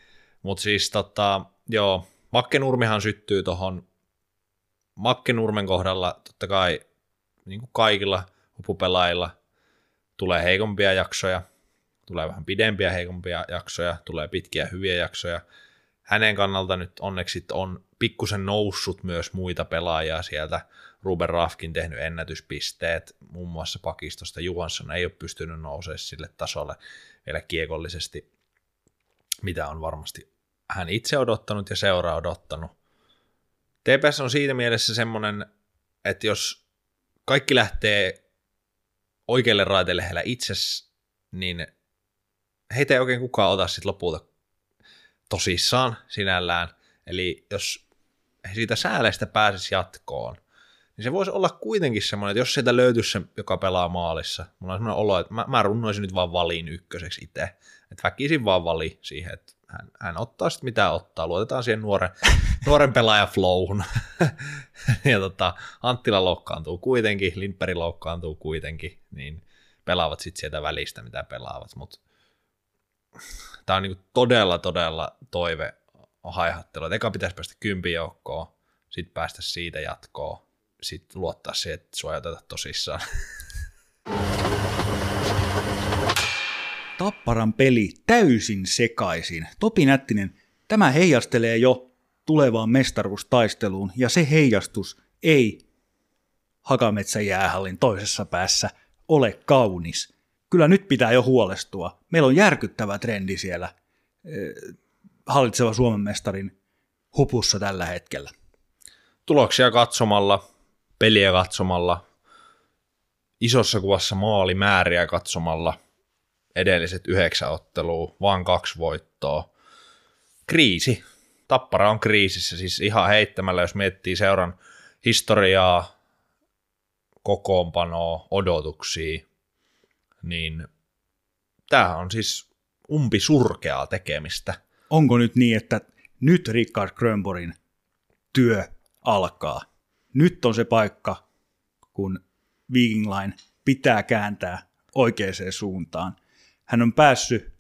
[SPEAKER 2] mutta siis tota, joo, Makkenurmihan syttyy tuohon Makkenurmen kohdalla totta kai niin kuin kaikilla hupupelaajilla tulee heikompia jaksoja, tulee vähän pidempiä heikompia jaksoja, tulee pitkiä hyviä jaksoja. Hänen kannalta nyt onneksi on pikkusen noussut myös muita pelaajia sieltä. Ruben Rafkin tehnyt ennätyspisteet, muun muassa pakistosta. Juhansson ei ole pystynyt nousemaan sille tasolle vielä kiekollisesti, mitä on varmasti hän itse odottanut ja seura odottanut. TPS on siinä mielessä semmoinen, että jos kaikki lähtee oikealle raiteelle heillä itse, niin heitä ei oikein kukaan ota sitten lopulta tosissaan sinällään. Eli jos he siitä sääleistä pääsisi jatkoon, niin se voisi olla kuitenkin semmoinen, että jos sieltä löytyisi se, joka pelaa maalissa, mulla on semmoinen olo, että mä, mä runnoisin nyt vaan valiin ykköseksi itse. Että väkisin vaan vali siihen, että hän, hän ottaa sitten mitä ottaa, luotetaan siihen nuoren, nuoren pelaajan flowhun. ja tota, Anttila loukkaantuu kuitenkin, Lindberg loukkaantuu kuitenkin, niin pelaavat sitten sieltä välistä, mitä pelaavat, mutta tämä on niinku todella, todella toive haihattelu. Eka pitäisi päästä kympin joukkoon, sitten päästä siitä jatkoon, sitten luottaa siihen, että sua ei oteta tosissaan.
[SPEAKER 1] Tapparan peli täysin sekaisin. Topi Nättinen, tämä heijastelee jo tulevaan mestaruustaisteluun, ja se heijastus ei Hakametsä jäähallin toisessa päässä ole kaunis. Kyllä nyt pitää jo huolestua. Meillä on järkyttävä trendi siellä eh, hallitseva Suomen mestarin hupussa tällä hetkellä.
[SPEAKER 2] Tuloksia katsomalla, peliä katsomalla, isossa kuvassa maalimääriä katsomalla, edelliset yhdeksän ottelua, vaan kaksi voittoa. Kriisi. Tappara on kriisissä, siis ihan heittämällä, jos miettii seuran historiaa, kokoonpanoa, odotuksia, niin tämä on siis umpi surkeaa tekemistä.
[SPEAKER 1] Onko nyt niin, että nyt Rickard Grönborin työ alkaa? Nyt on se paikka, kun Viking Line pitää kääntää oikeaan suuntaan. Hän on päässyt,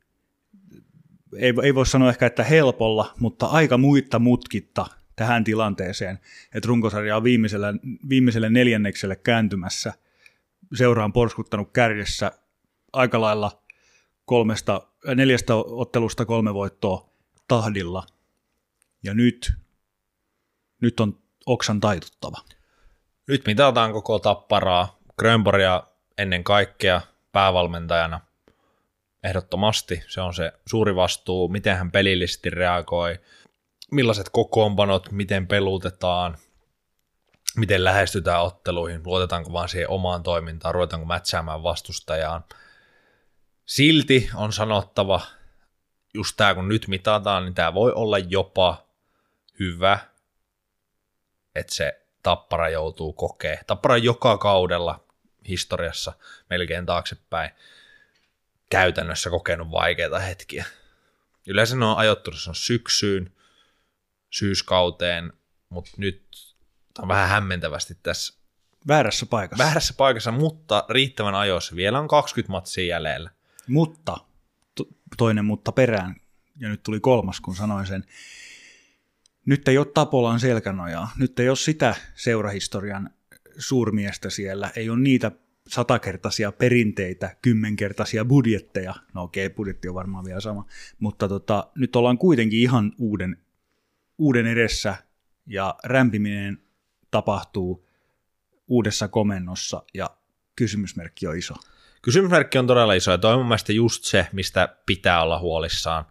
[SPEAKER 1] ei, ei voi sanoa ehkä, että helpolla, mutta aika muitta mutkitta tähän tilanteeseen, että runkosarja on viimeisellä, viimeiselle neljännekselle kääntymässä. Seura on porskuttanut kärjessä aika lailla kolmesta, neljästä ottelusta kolme voittoa tahdilla. Ja nyt, nyt on oksan taituttava.
[SPEAKER 2] Nyt mitataan koko tapparaa. Grönborgia ennen kaikkea päävalmentajana ehdottomasti. Se on se suuri vastuu, miten hän pelillisesti reagoi, millaiset kokoonpanot, miten pelutetaan, miten lähestytään otteluihin, luotetaanko vaan siihen omaan toimintaan, ruvetaanko mätsäämään vastustajaan. Silti on sanottava, just tämä kun nyt mitataan, niin tämä voi olla jopa hyvä, että se tappara joutuu kokee. Tappara joka kaudella historiassa melkein taaksepäin käytännössä kokenut vaikeita hetkiä. Yleensä ne on ajoittu se on syksyyn, syyskauteen, mutta nyt on vähän hämmentävästi tässä.
[SPEAKER 1] Väärässä paikassa.
[SPEAKER 2] Väärässä paikassa, mutta riittävän ajoissa. Vielä on 20 matsia jäljellä.
[SPEAKER 1] Mutta, toinen mutta perään, ja nyt tuli kolmas, kun sanoin sen. Nyt ei ole Tapolan selkänojaa. Nyt ei ole sitä seurahistorian suurmiestä siellä. Ei ole niitä satakertaisia perinteitä, kymmenkertaisia budjetteja. No okei, okay, budjetti on varmaan vielä sama. Mutta tota, nyt ollaan kuitenkin ihan uuden, uuden edessä ja rämpiminen tapahtuu uudessa komennossa ja kysymysmerkki on iso.
[SPEAKER 2] Kysymysmerkki on todella iso ja toi on mun mielestä just se, mistä pitää olla huolissaan.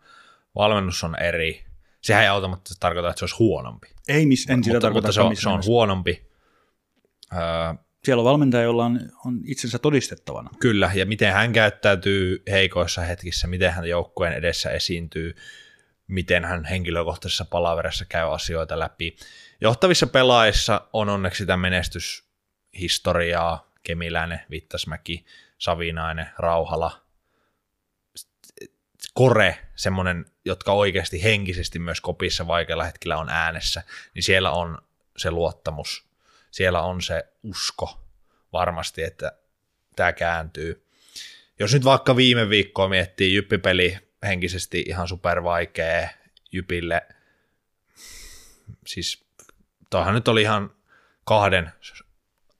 [SPEAKER 2] Valmennus on eri. Sehän ei automaattisesti tarkoita, että se olisi huonompi.
[SPEAKER 1] Ei, miss, en sitä
[SPEAKER 2] mutta, mutta se, on, se on huonompi.
[SPEAKER 1] Öö, Siellä on valmentaja, jolla on, on itsensä todistettavana.
[SPEAKER 2] Kyllä, ja miten hän käyttäytyy heikoissa hetkissä, miten hän joukkueen edessä esiintyy, miten hän henkilökohtaisessa palaverissa käy asioita läpi. Johtavissa pelaajissa on onneksi sitä menestyshistoriaa, Kemiläinen, Vittasmäki, Savinainen, Rauhala, Kore, semmoinen, jotka oikeasti henkisesti myös kopissa vaikealla hetkellä on äänessä, niin siellä on se luottamus, siellä on se usko varmasti, että tämä kääntyy. Jos nyt vaikka viime viikkoa miettii, Jyppipeli henkisesti ihan supervaikea Jypille, siis tuohan nyt oli ihan kahden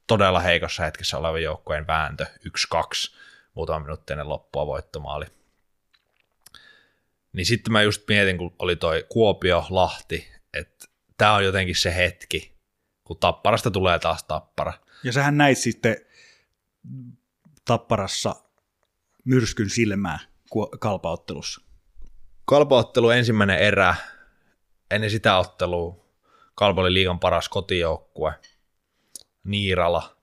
[SPEAKER 2] todella heikossa hetkessä oleva joukkueen vääntö, 1-2, muutama minuutti ennen loppua voittomaali. Niin sitten mä just mietin, kun oli toi Kuopio, Lahti, että tämä on jotenkin se hetki, kun tapparasta tulee taas tappara.
[SPEAKER 1] Ja sähän näit sitten tapparassa myrskyn silmää kalpaottelussa.
[SPEAKER 2] Kalpaottelu ensimmäinen erä, ennen sitä ottelua Kalpa oli liigan paras kotijoukkue, Niirala,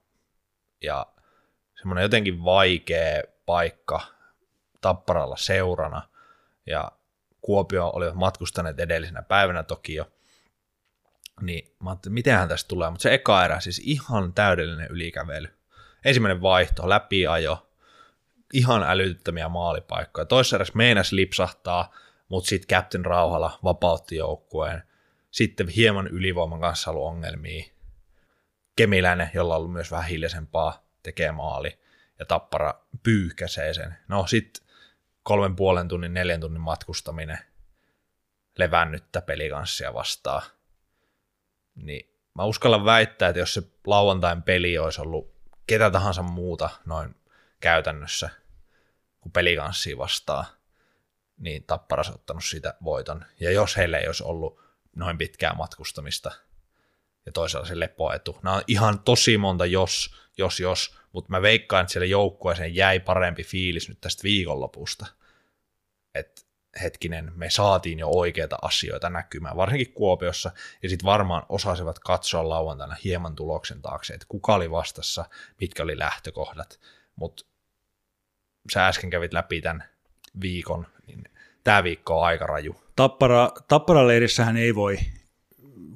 [SPEAKER 2] ja semmoinen jotenkin vaikea paikka Tapparalla seurana, ja Kuopio olivat matkustaneet edellisenä päivänä toki jo, niin mä ajattelin, mitenhän tästä tulee, mutta se eka erä, siis ihan täydellinen ylikävely. Ensimmäinen vaihto, läpiajo, ihan älyttömiä maalipaikkoja. Toisessa erässä meinas lipsahtaa, mutta sitten Captain Rauhala vapautti joukkueen. Sitten hieman ylivoiman kanssa ollut ongelmia. Kemiläinen, jolla on ollut myös vähän hiljaisempaa, tekee maali. Ja Tappara pyyhkäsee sen. No sitten kolmen puolen tunnin, neljän tunnin matkustaminen levännyttä pelikanssia vastaan. Niin mä uskallan väittää, että jos se lauantain peli olisi ollut ketä tahansa muuta noin käytännössä kuin pelikanssiin vastaan, niin Tapparas on ottanut siitä voiton. Ja jos heille ei olisi ollut noin pitkää matkustamista ja toisaalta se lepoetu. Nämä on ihan tosi monta jos, jos, jos, mutta mä veikkaan, että siellä joukkueeseen jäi parempi fiilis nyt tästä viikonlopusta. Että hetkinen, me saatiin jo oikeita asioita näkymään, varsinkin Kuopiossa, ja sitten varmaan osasivat katsoa lauantaina hieman tuloksen taakse, että kuka oli vastassa, mitkä oli lähtökohdat, mutta sä äsken kävit läpi tämän viikon, niin tämä viikko on aika raju.
[SPEAKER 1] Tappara, Tappara-leirissähän ei voi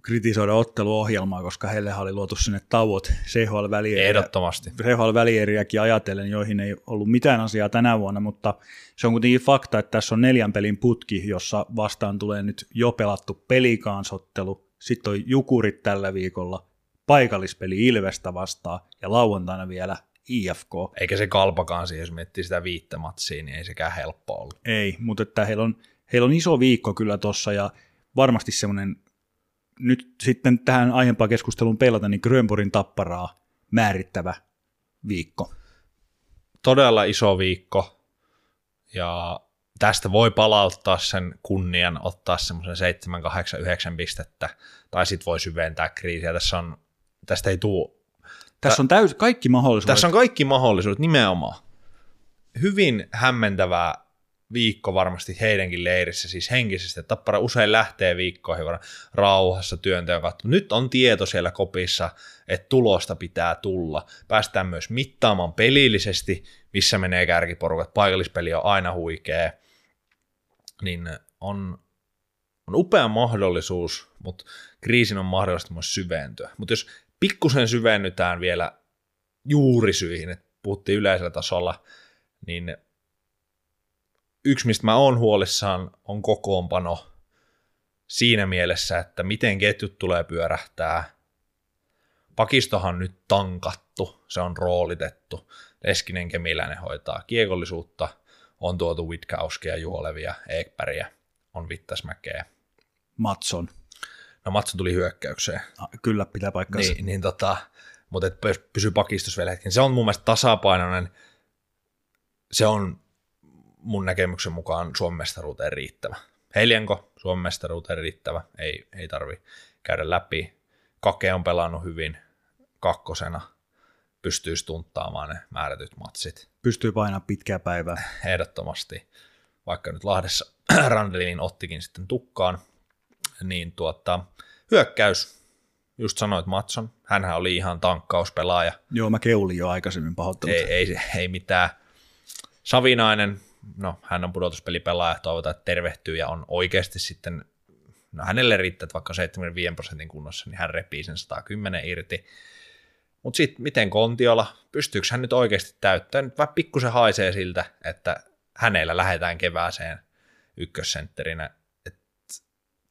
[SPEAKER 1] kritisoida otteluohjelmaa, koska heille oli luotu sinne tauot CHL-välieriä.
[SPEAKER 2] Ehdottomasti.
[SPEAKER 1] CHL-välieriäkin ajatellen, joihin ei ollut mitään asiaa tänä vuonna, mutta se on kuitenkin fakta, että tässä on neljän pelin putki, jossa vastaan tulee nyt jo pelattu pelikaasottelu, sitten on Jukurit tällä viikolla, paikallispeli Ilvestä vastaan ja lauantaina vielä IFK.
[SPEAKER 2] Eikä se kalpakaan siihen, jos miettii sitä viittä matsia, niin ei sekään helppo ollut.
[SPEAKER 1] Ei, mutta että heillä on, heillä on iso viikko kyllä tuossa ja varmasti semmoinen, nyt sitten tähän aiempaan keskusteluun pelata, niin Grönborgin tapparaa määrittävä viikko.
[SPEAKER 2] Todella iso viikko ja tästä voi palauttaa sen kunnian, ottaa semmoisen 7, 8, 9 pistettä, tai sitten voi syventää kriisiä. Tässä on, tästä ei tule
[SPEAKER 1] tässä on täys, kaikki mahdollisuudet.
[SPEAKER 2] Tässä on kaikki mahdollisuudet, nimenomaan. Hyvin hämmentävää viikko varmasti heidänkin leirissä, siis henkisesti. Tappara usein lähtee viikkoihin rauhassa työnteon kautta. Nyt on tieto siellä kopissa, että tulosta pitää tulla. Päästään myös mittaamaan pelillisesti, missä menee kärkiporukat. Paikallispeli on aina huikea. Niin on, on upea mahdollisuus, mutta kriisin on mahdollista myös syventyä. Mutta jos pikkusen syvennytään vielä juurisyihin, että puhuttiin yleisellä tasolla, niin yksi, mistä mä oon huolissaan, on kokoonpano siinä mielessä, että miten ketjut tulee pyörähtää. Pakistohan nyt tankattu, se on roolitettu. Leskinen Kemiläinen hoitaa kiekollisuutta, on tuotu Witkauskia, Juolevia, Ekpäriä, on Vittasmäkeä.
[SPEAKER 1] Matson.
[SPEAKER 2] No Matson tuli hyökkäykseen.
[SPEAKER 1] Ah, kyllä, pitää paikkansa.
[SPEAKER 2] Niin, niin tota, mutta et pysyy pakistus vielä hetken. Se on mun mielestä tasapainoinen. Se on mun näkemyksen mukaan Suomen mestaruuteen riittävä. Heljenko Suomen mestaruuteen riittävä, ei, ei tarvi käydä läpi. Kake on pelannut hyvin kakkosena, pystyy stunttaamaan ne määrätyt matsit.
[SPEAKER 1] Pystyy painaa pitkää päivää.
[SPEAKER 2] Ehdottomasti. Vaikka nyt Lahdessa Randelinin ottikin sitten tukkaan, niin tuota, hyökkäys, just sanoit Matson, hänhän oli ihan tankkauspelaaja.
[SPEAKER 1] Joo, mä keulin jo aikaisemmin pahoittelut.
[SPEAKER 2] Ei, ei, ei mitään. Savinainen, no hän on pudotuspelipelaaja, toivotaan, että tervehtyy ja on oikeasti sitten, no hänelle riittää, että vaikka 75 prosentin kunnossa, niin hän repii sen 110 irti. Mutta sitten miten Kontiola, pystyykö hän nyt oikeasti täyttämään? Nyt vähän pikkusen haisee siltä, että hänellä lähdetään kevääseen ykkössentterinä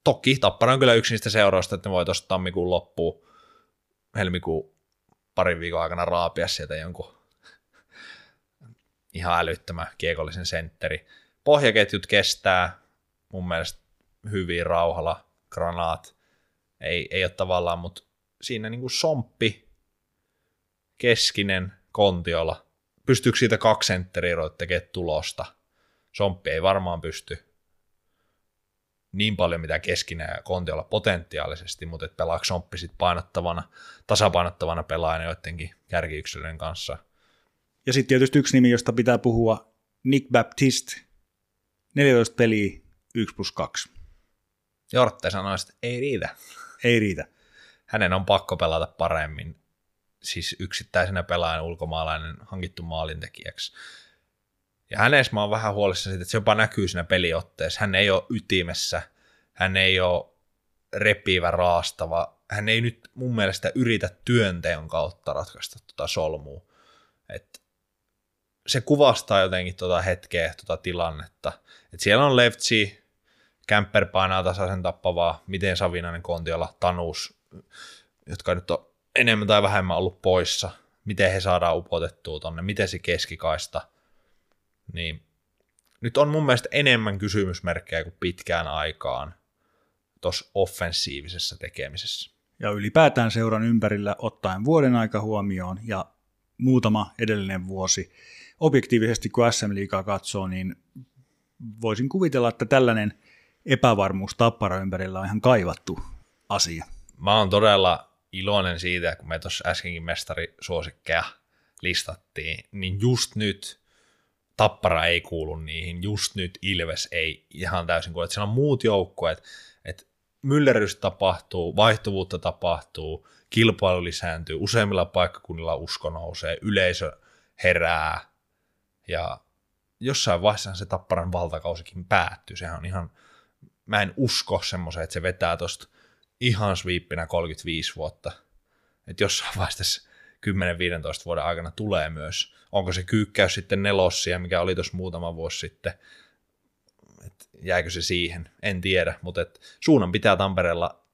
[SPEAKER 2] toki Tappara on kyllä yksi niistä seurausta, että ne voi tuosta tammikuun loppuun, helmikuun parin viikon aikana raapia sieltä jonkun ihan älyttömän kiekollisen sentteri. Pohjaketjut kestää mun mielestä hyvin rauhalla, granaat, ei, ei ole tavallaan, mutta siinä niin kuin somppi, keskinen, kontiolla, pystyykö siitä kaksi sentteriä tekemään tulosta? Somppi ei varmaan pysty, niin paljon mitä keskinen ja Kontiolla potentiaalisesti, mutta että pelaako Somppi sitten painottavana, tasapainottavana pelaajana joidenkin kärkiyksilöiden kanssa.
[SPEAKER 1] Ja sitten tietysti yksi nimi, josta pitää puhua, Nick Baptiste, 14 peliä, 1 plus 2.
[SPEAKER 2] Jortte sanoi, että ei riitä.
[SPEAKER 1] Ei riitä.
[SPEAKER 2] Hänen on pakko pelata paremmin, siis yksittäisenä pelaajan ulkomaalainen hankittu maalintekijäksi. Ja hänessä mä oon vähän huolissa siitä, että se jopa näkyy siinä peliotteessa. Hän ei ole ytimessä, hän ei ole repivä, raastava. Hän ei nyt mun mielestä yritä työnteon kautta ratkaista tuota solmua. Et se kuvastaa jotenkin tuota hetkeä, tuota tilannetta. Et siellä on Leftsi, Kämper painaa tasaisen tappavaa, miten Savinainen Kontiola, Tanus, jotka nyt on enemmän tai vähemmän ollut poissa, miten he saadaan upotettua tonne, miten se keskikaista – niin nyt on mun mielestä enemmän kysymysmerkkejä kuin pitkään aikaan tuossa offensiivisessa tekemisessä.
[SPEAKER 1] Ja ylipäätään seuran ympärillä ottaen vuoden aika huomioon ja muutama edellinen vuosi. Objektiivisesti kun SM Liigaa katsoo, niin voisin kuvitella, että tällainen epävarmuus tappara ympärillä on ihan kaivattu asia.
[SPEAKER 2] Mä oon todella iloinen siitä, kun me tuossa äskenkin mestarisuosikkeja listattiin, niin just nyt Tappara ei kuulu niihin, just nyt Ilves ei ihan täysin kuulu. Että siellä on muut joukkueet, että myllerys tapahtuu, vaihtuvuutta tapahtuu, kilpailu lisääntyy, useimmilla paikkakunnilla usko nousee, yleisö herää ja jossain vaiheessa se Tapparan valtakausikin päättyy. Sehän on ihan, mä en usko semmoiseen, että se vetää tosta ihan sweepinä 35 vuotta. Että jossain vaiheessa 10-15 vuoden aikana tulee myös. Onko se kyykkäys sitten nelossia, mikä oli tuossa muutama vuosi sitten, et jäikö se siihen, en tiedä, mutta suunnan pitää Tampereella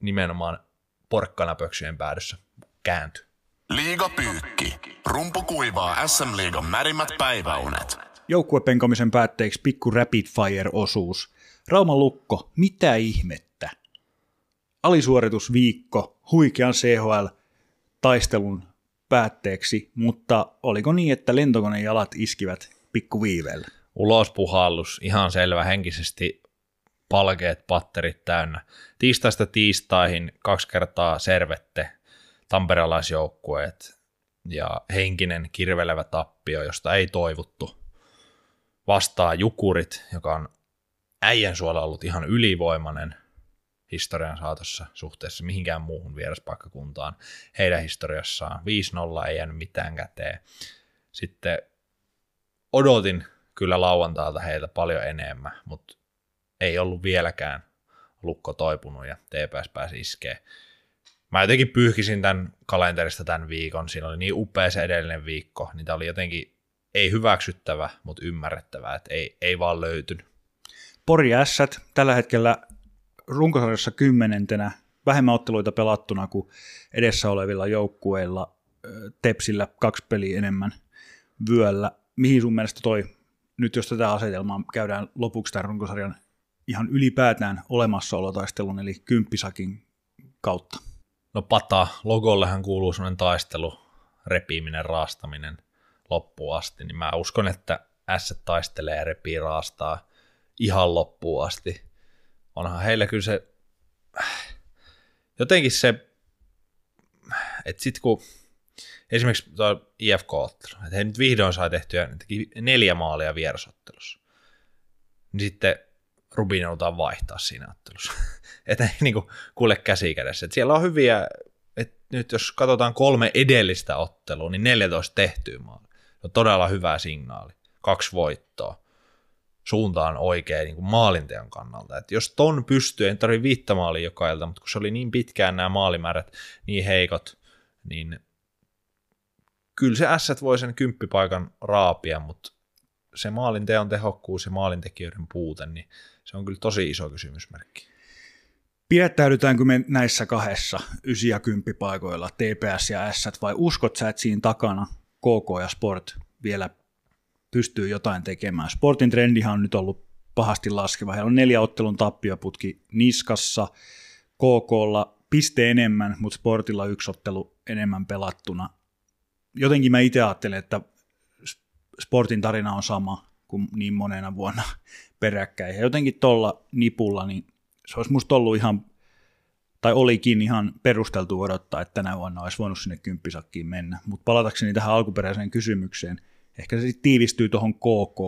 [SPEAKER 2] nimenomaan porkkanapöksyjen päädyssä kääntyä.
[SPEAKER 3] Liiga Pyykki. Rumpu kuivaa SM Liigan märimmät päiväunet.
[SPEAKER 1] Joukkuepenkomisen päätteeksi pikku rapid fire-osuus. Rauman lukko, mitä ihmettä? Alisuoritusviikko, huikean CHL, taistelun päätteeksi, mutta oliko niin, että lentokoneen jalat iskivät pikkuviiveellä?
[SPEAKER 2] Ulospuhallus, ihan selvä henkisesti palkeet, patterit täynnä. Tiistaista tiistaihin kaksi kertaa servette, tamperelaisjoukkueet ja henkinen kirvelevä tappio, josta ei toivuttu. Vastaa Jukurit, joka on äijän suola ollut ihan ylivoimainen historian saatossa suhteessa mihinkään muuhun vieraspaikkakuntaan. Heidän historiassaan 5-0 ei jäänyt mitään käteen. Sitten odotin kyllä lauantaalta heiltä paljon enemmän, mutta ei ollut vieläkään lukko toipunut ja TPS pääsi iskee. Mä jotenkin pyyhkisin tämän kalenterista tämän viikon, siinä oli niin upea se edellinen viikko, niin tämä oli jotenkin ei hyväksyttävä, mutta ymmärrettävä, että ei, ei vaan löytynyt.
[SPEAKER 1] Pori Ässät tällä hetkellä runkosarjassa kymmenentenä, vähemmän otteluita pelattuna kuin edessä olevilla joukkueilla, Tepsillä kaksi peliä enemmän vyöllä. Mihin sun mielestä toi, nyt jos tätä asetelmaa käydään lopuksi tämän runkosarjan ihan ylipäätään olemassaolotaistelun, eli kymppisakin kautta?
[SPEAKER 2] No pata, logollehan kuuluu sellainen taistelu, repiminen, raastaminen loppuun asti, niin mä uskon, että S taistelee ja repii raastaa ihan loppuun asti. Onhan heillä kyllä se, jotenkin se, että sitten kun esimerkiksi tuo IFK-ottelu, että he nyt vihdoin sai tehtyä neljä maalia vierasottelussa, niin sitten Rubin joudutaan vaihtaa siinä ottelussa. että ei niin kuule käsi kädessä. Et siellä on hyviä, että nyt jos katsotaan kolme edellistä ottelua, niin 14 tehtyä maalia. Se on todella hyvä signaali. Kaksi voittoa suuntaan oikein niin maalinteon kannalta. Et jos ton pystyy, en tarvitse viittä maalia jokailta, mutta kun se oli niin pitkään nämä maalimäärät niin heikot, niin kyllä se S voi sen kymppipaikan raapia, mutta se maalinteon tehokkuus ja maalintekijöiden puute, niin se on kyllä tosi iso kysymysmerkki.
[SPEAKER 1] Pidättäydytäänkö me näissä kahdessa, 9 ja 10 paikoilla, TPS ja S, vai uskot sä, että siinä takana KK ja Sport vielä pystyy jotain tekemään. Sportin trendihan on nyt ollut pahasti laskeva. Heillä on neljä ottelun tappioputki niskassa, KKlla piste enemmän, mutta Sportilla yksi ottelu enemmän pelattuna. Jotenkin mä itse ajattelen, että Sportin tarina on sama kuin niin monena vuonna peräkkäin. Ja jotenkin tuolla nipulla, niin se olisi musta ollut ihan, tai olikin ihan perusteltu odottaa, että tänä vuonna olisi voinut sinne kymppisakkiin mennä. Mutta palatakseni tähän alkuperäiseen kysymykseen, ehkä se sitten tiivistyy tuohon KK.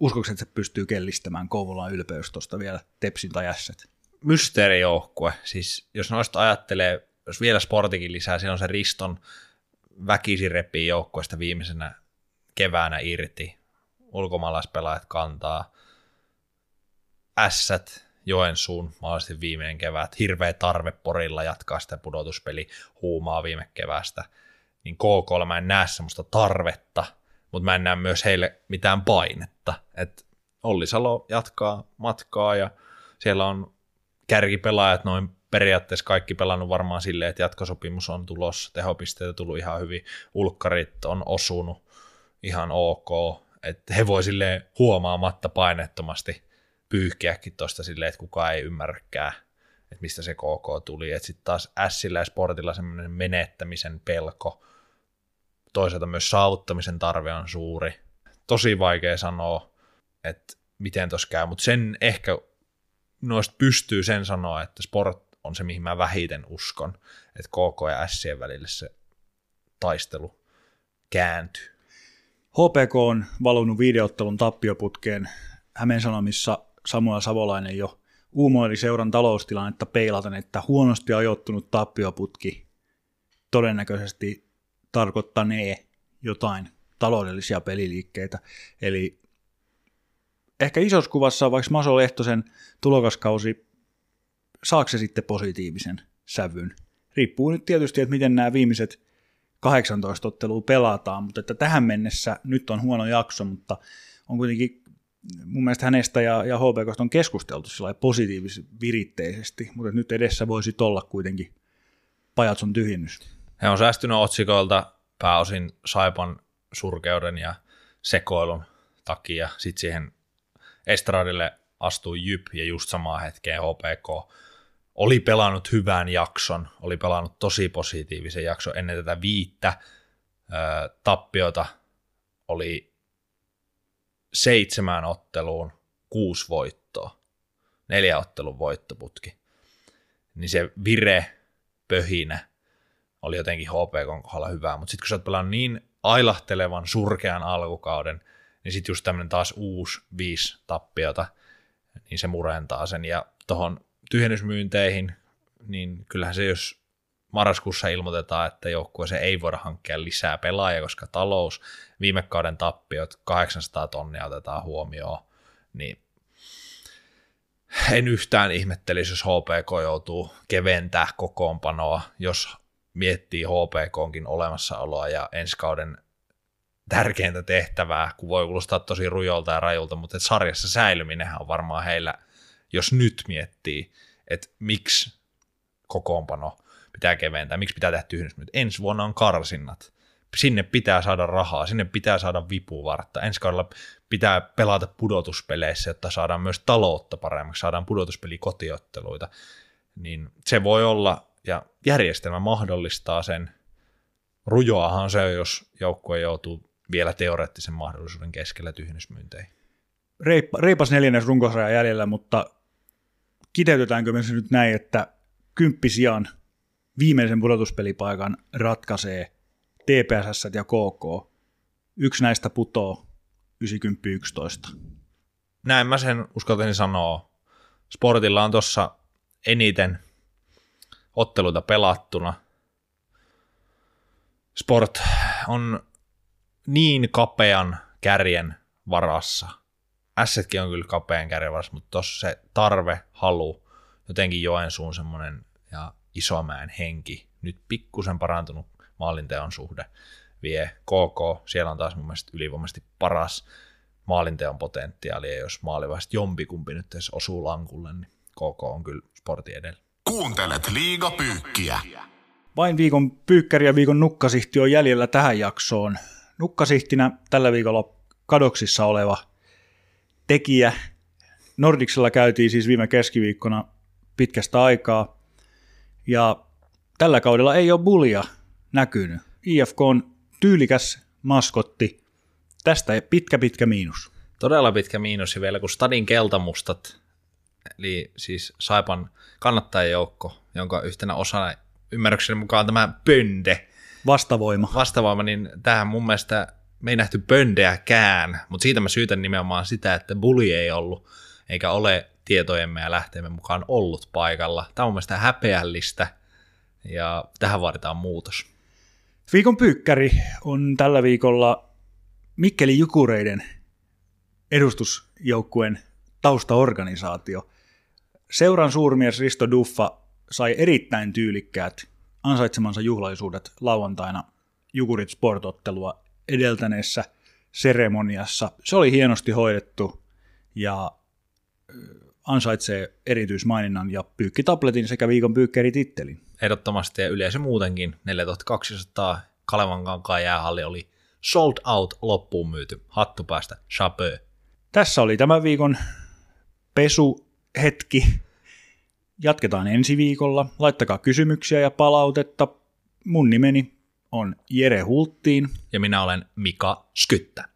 [SPEAKER 1] Uskoiko, että se pystyy kellistämään Kouvolan ylpeys tuosta vielä Tepsin tai Ässät?
[SPEAKER 2] Mysteerijoukkue. Siis jos noista ajattelee, jos vielä sportikin lisää, siinä on se Riston väkisin repii joukkueesta viimeisenä keväänä irti. Ulkomaalaispelaajat kantaa. Ässät, Joensuun, mahdollisesti viimeinen kevät. Hirveä tarve Porilla jatkaa sitä pudotuspeli huumaa viime kevästä. Niin KK mä en näe semmoista tarvetta, mutta mä en näe myös heille mitään painetta. Et Olli Salo jatkaa matkaa ja siellä on kärkipelaajat noin periaatteessa kaikki pelannut varmaan silleen, että jatkosopimus on tulossa, tehopisteitä tullut ihan hyvin, ulkkarit on osunut ihan ok, että he voi sille huomaamatta painettomasti pyyhkiäkin tuosta silleen, että kukaan ei ymmärräkään, että mistä se KK tuli, että sitten taas Sillä ja Sportilla semmoinen menettämisen pelko, toisaalta myös saavuttamisen tarve on suuri, tosi vaikea sanoa, että miten tuossa käy, mutta sen ehkä noista pystyy sen sanoa, että sport on se, mihin mä vähiten uskon, että KK ja Sien välille se taistelu kääntyy.
[SPEAKER 1] HPK on valunut videottelun tappioputkeen. Hämeen Sanomissa Samuel Savolainen jo uumoili seuran taloustilannetta peilaten, että huonosti ajoittunut tappioputki todennäköisesti tarkoittanee jotain taloudellisia peliliikkeitä. Eli ehkä isossa kuvassa vaikka Maso Lehtosen tulokaskausi saako se sitten positiivisen sävyn. Riippuu nyt tietysti, että miten nämä viimeiset 18 ottelua pelataan, mutta että tähän mennessä nyt on huono jakso, mutta on kuitenkin mun mielestä hänestä ja, ja HPKsta on keskusteltu positiivisesti viritteisesti, mutta nyt edessä voisi olla kuitenkin pajatson tyhjennys.
[SPEAKER 2] He on säästynyt otsikoilta pääosin Saipan surkeuden ja sekoilun takia. Sitten siihen Estradille astui Jyp ja just samaan hetkeen HPK oli pelannut hyvän jakson, oli pelannut tosi positiivisen jakson ennen tätä viittä tappiota, oli seitsemän otteluun kuusi voittoa, neljä ottelun voittoputki. Niin se vire, pöhinä oli jotenkin HPK kohdalla hyvää, mutta sitten kun sä oot pelannut niin ailahtelevan, surkean alkukauden, niin sitten just tämmöinen taas uusi viisi tappiota, niin se murentaa sen. Ja tuohon tyhjennysmyynteihin, niin kyllähän se, jos marraskuussa ilmoitetaan, että joukkueeseen ei voida hankkia lisää pelaajia, koska talous, viime kauden tappiot, 800 tonnia otetaan huomioon, niin en yhtään ihmettelisi, jos HPK joutuu keventää kokoonpanoa, jos miettii HPKonkin olemassaoloa ja ensi kauden tärkeintä tehtävää, kun voi kuulostaa tosi rujolta ja rajulta, mutta sarjassa säilyminen on varmaan heillä jos nyt miettii, että miksi kokoonpano pitää keventää, miksi pitää tehdä tyhjennys, ensi vuonna on karsinnat, sinne pitää saada rahaa, sinne pitää saada vipuvartta, ensi kaudella pitää pelata pudotuspeleissä, jotta saadaan myös taloutta paremmaksi, saadaan pudotuspeli kotiotteluita, niin se voi olla, ja järjestelmä mahdollistaa sen, rujoahan se, jos joukkue joutuu vielä teoreettisen mahdollisuuden keskellä tyhjennysmyynteihin.
[SPEAKER 1] Reippa, reipas neljännes runkosraja jäljellä, mutta kiteytetäänkö me se nyt näin, että kymppisijan viimeisen pudotuspelipaikan ratkaisee TPSS ja KK. Yksi näistä putoo 90-11.
[SPEAKER 2] Näin mä sen uskaltaisin sanoa. Sportilla on tuossa eniten otteluita pelattuna. Sport on niin kapean kärjen varassa – Assetkin on kyllä kapean kärjevärs, mutta tuossa se tarve, halu, jotenkin Joensuun semmoinen ja Isomäen henki, nyt pikkusen parantunut maalinteon suhde vie KK. Siellä on taas mun mielestä ylivoimaisesti paras maalinteon potentiaali, ja jos maalivaiheesta jompikumpi nyt edes osuu lankulle, niin KK on kyllä sporti edellä.
[SPEAKER 3] Kuuntelet Liigapyykkiä.
[SPEAKER 1] Vain viikon pyykkäri ja viikon nukkasihti on jäljellä tähän jaksoon. Nukkasihtinä tällä viikolla kadoksissa oleva tekijä. Nordicsella käytiin siis viime keskiviikkona pitkästä aikaa, ja tällä kaudella ei ole bulia näkynyt. IFK on tyylikäs maskotti, Tästä pitkä pitkä miinus.
[SPEAKER 2] Todella pitkä miinus ja vielä kun Stadin keltamustat, eli siis Saipan kannattajajoukko, jonka yhtenä osana ymmärrykseni mukaan tämä Pönde,
[SPEAKER 1] Vastavoima.
[SPEAKER 2] vastavoima, niin tähän mun mielestä me ei nähty Pöndeäkään, mutta siitä mä syytän nimenomaan sitä, että Bulli ei ollut, eikä ole tietojemme ja lähteemme mukaan ollut paikalla. Tämä on mun mielestä häpeällistä, ja tähän vaaditaan muutos.
[SPEAKER 1] Viikon pyykkäri on tällä viikolla Mikkeli Jukureiden edustusjoukkueen taustaorganisaatio. Seuran suurmies Risto Duffa sai erittäin tyylikkäät ansaitsemansa juhlaisuudet lauantaina Jukurit Sportottelua edeltäneessä seremoniassa. Se oli hienosti hoidettu ja ansaitsee erityismaininnan ja pyykkitabletin sekä viikon pyykkäritittelin.
[SPEAKER 2] Ehdottomasti ja yleensä muutenkin 4200 Kalevan kankaan jäähalli oli sold out loppuun myyty. Hattu päästä, chapeau.
[SPEAKER 1] Tässä oli tämän viikon pesuhetki. Jatketaan ensi viikolla. Laittakaa kysymyksiä ja palautetta. Mun nimeni on Jere Hulttiin.
[SPEAKER 2] Ja minä olen Mika Skyttä.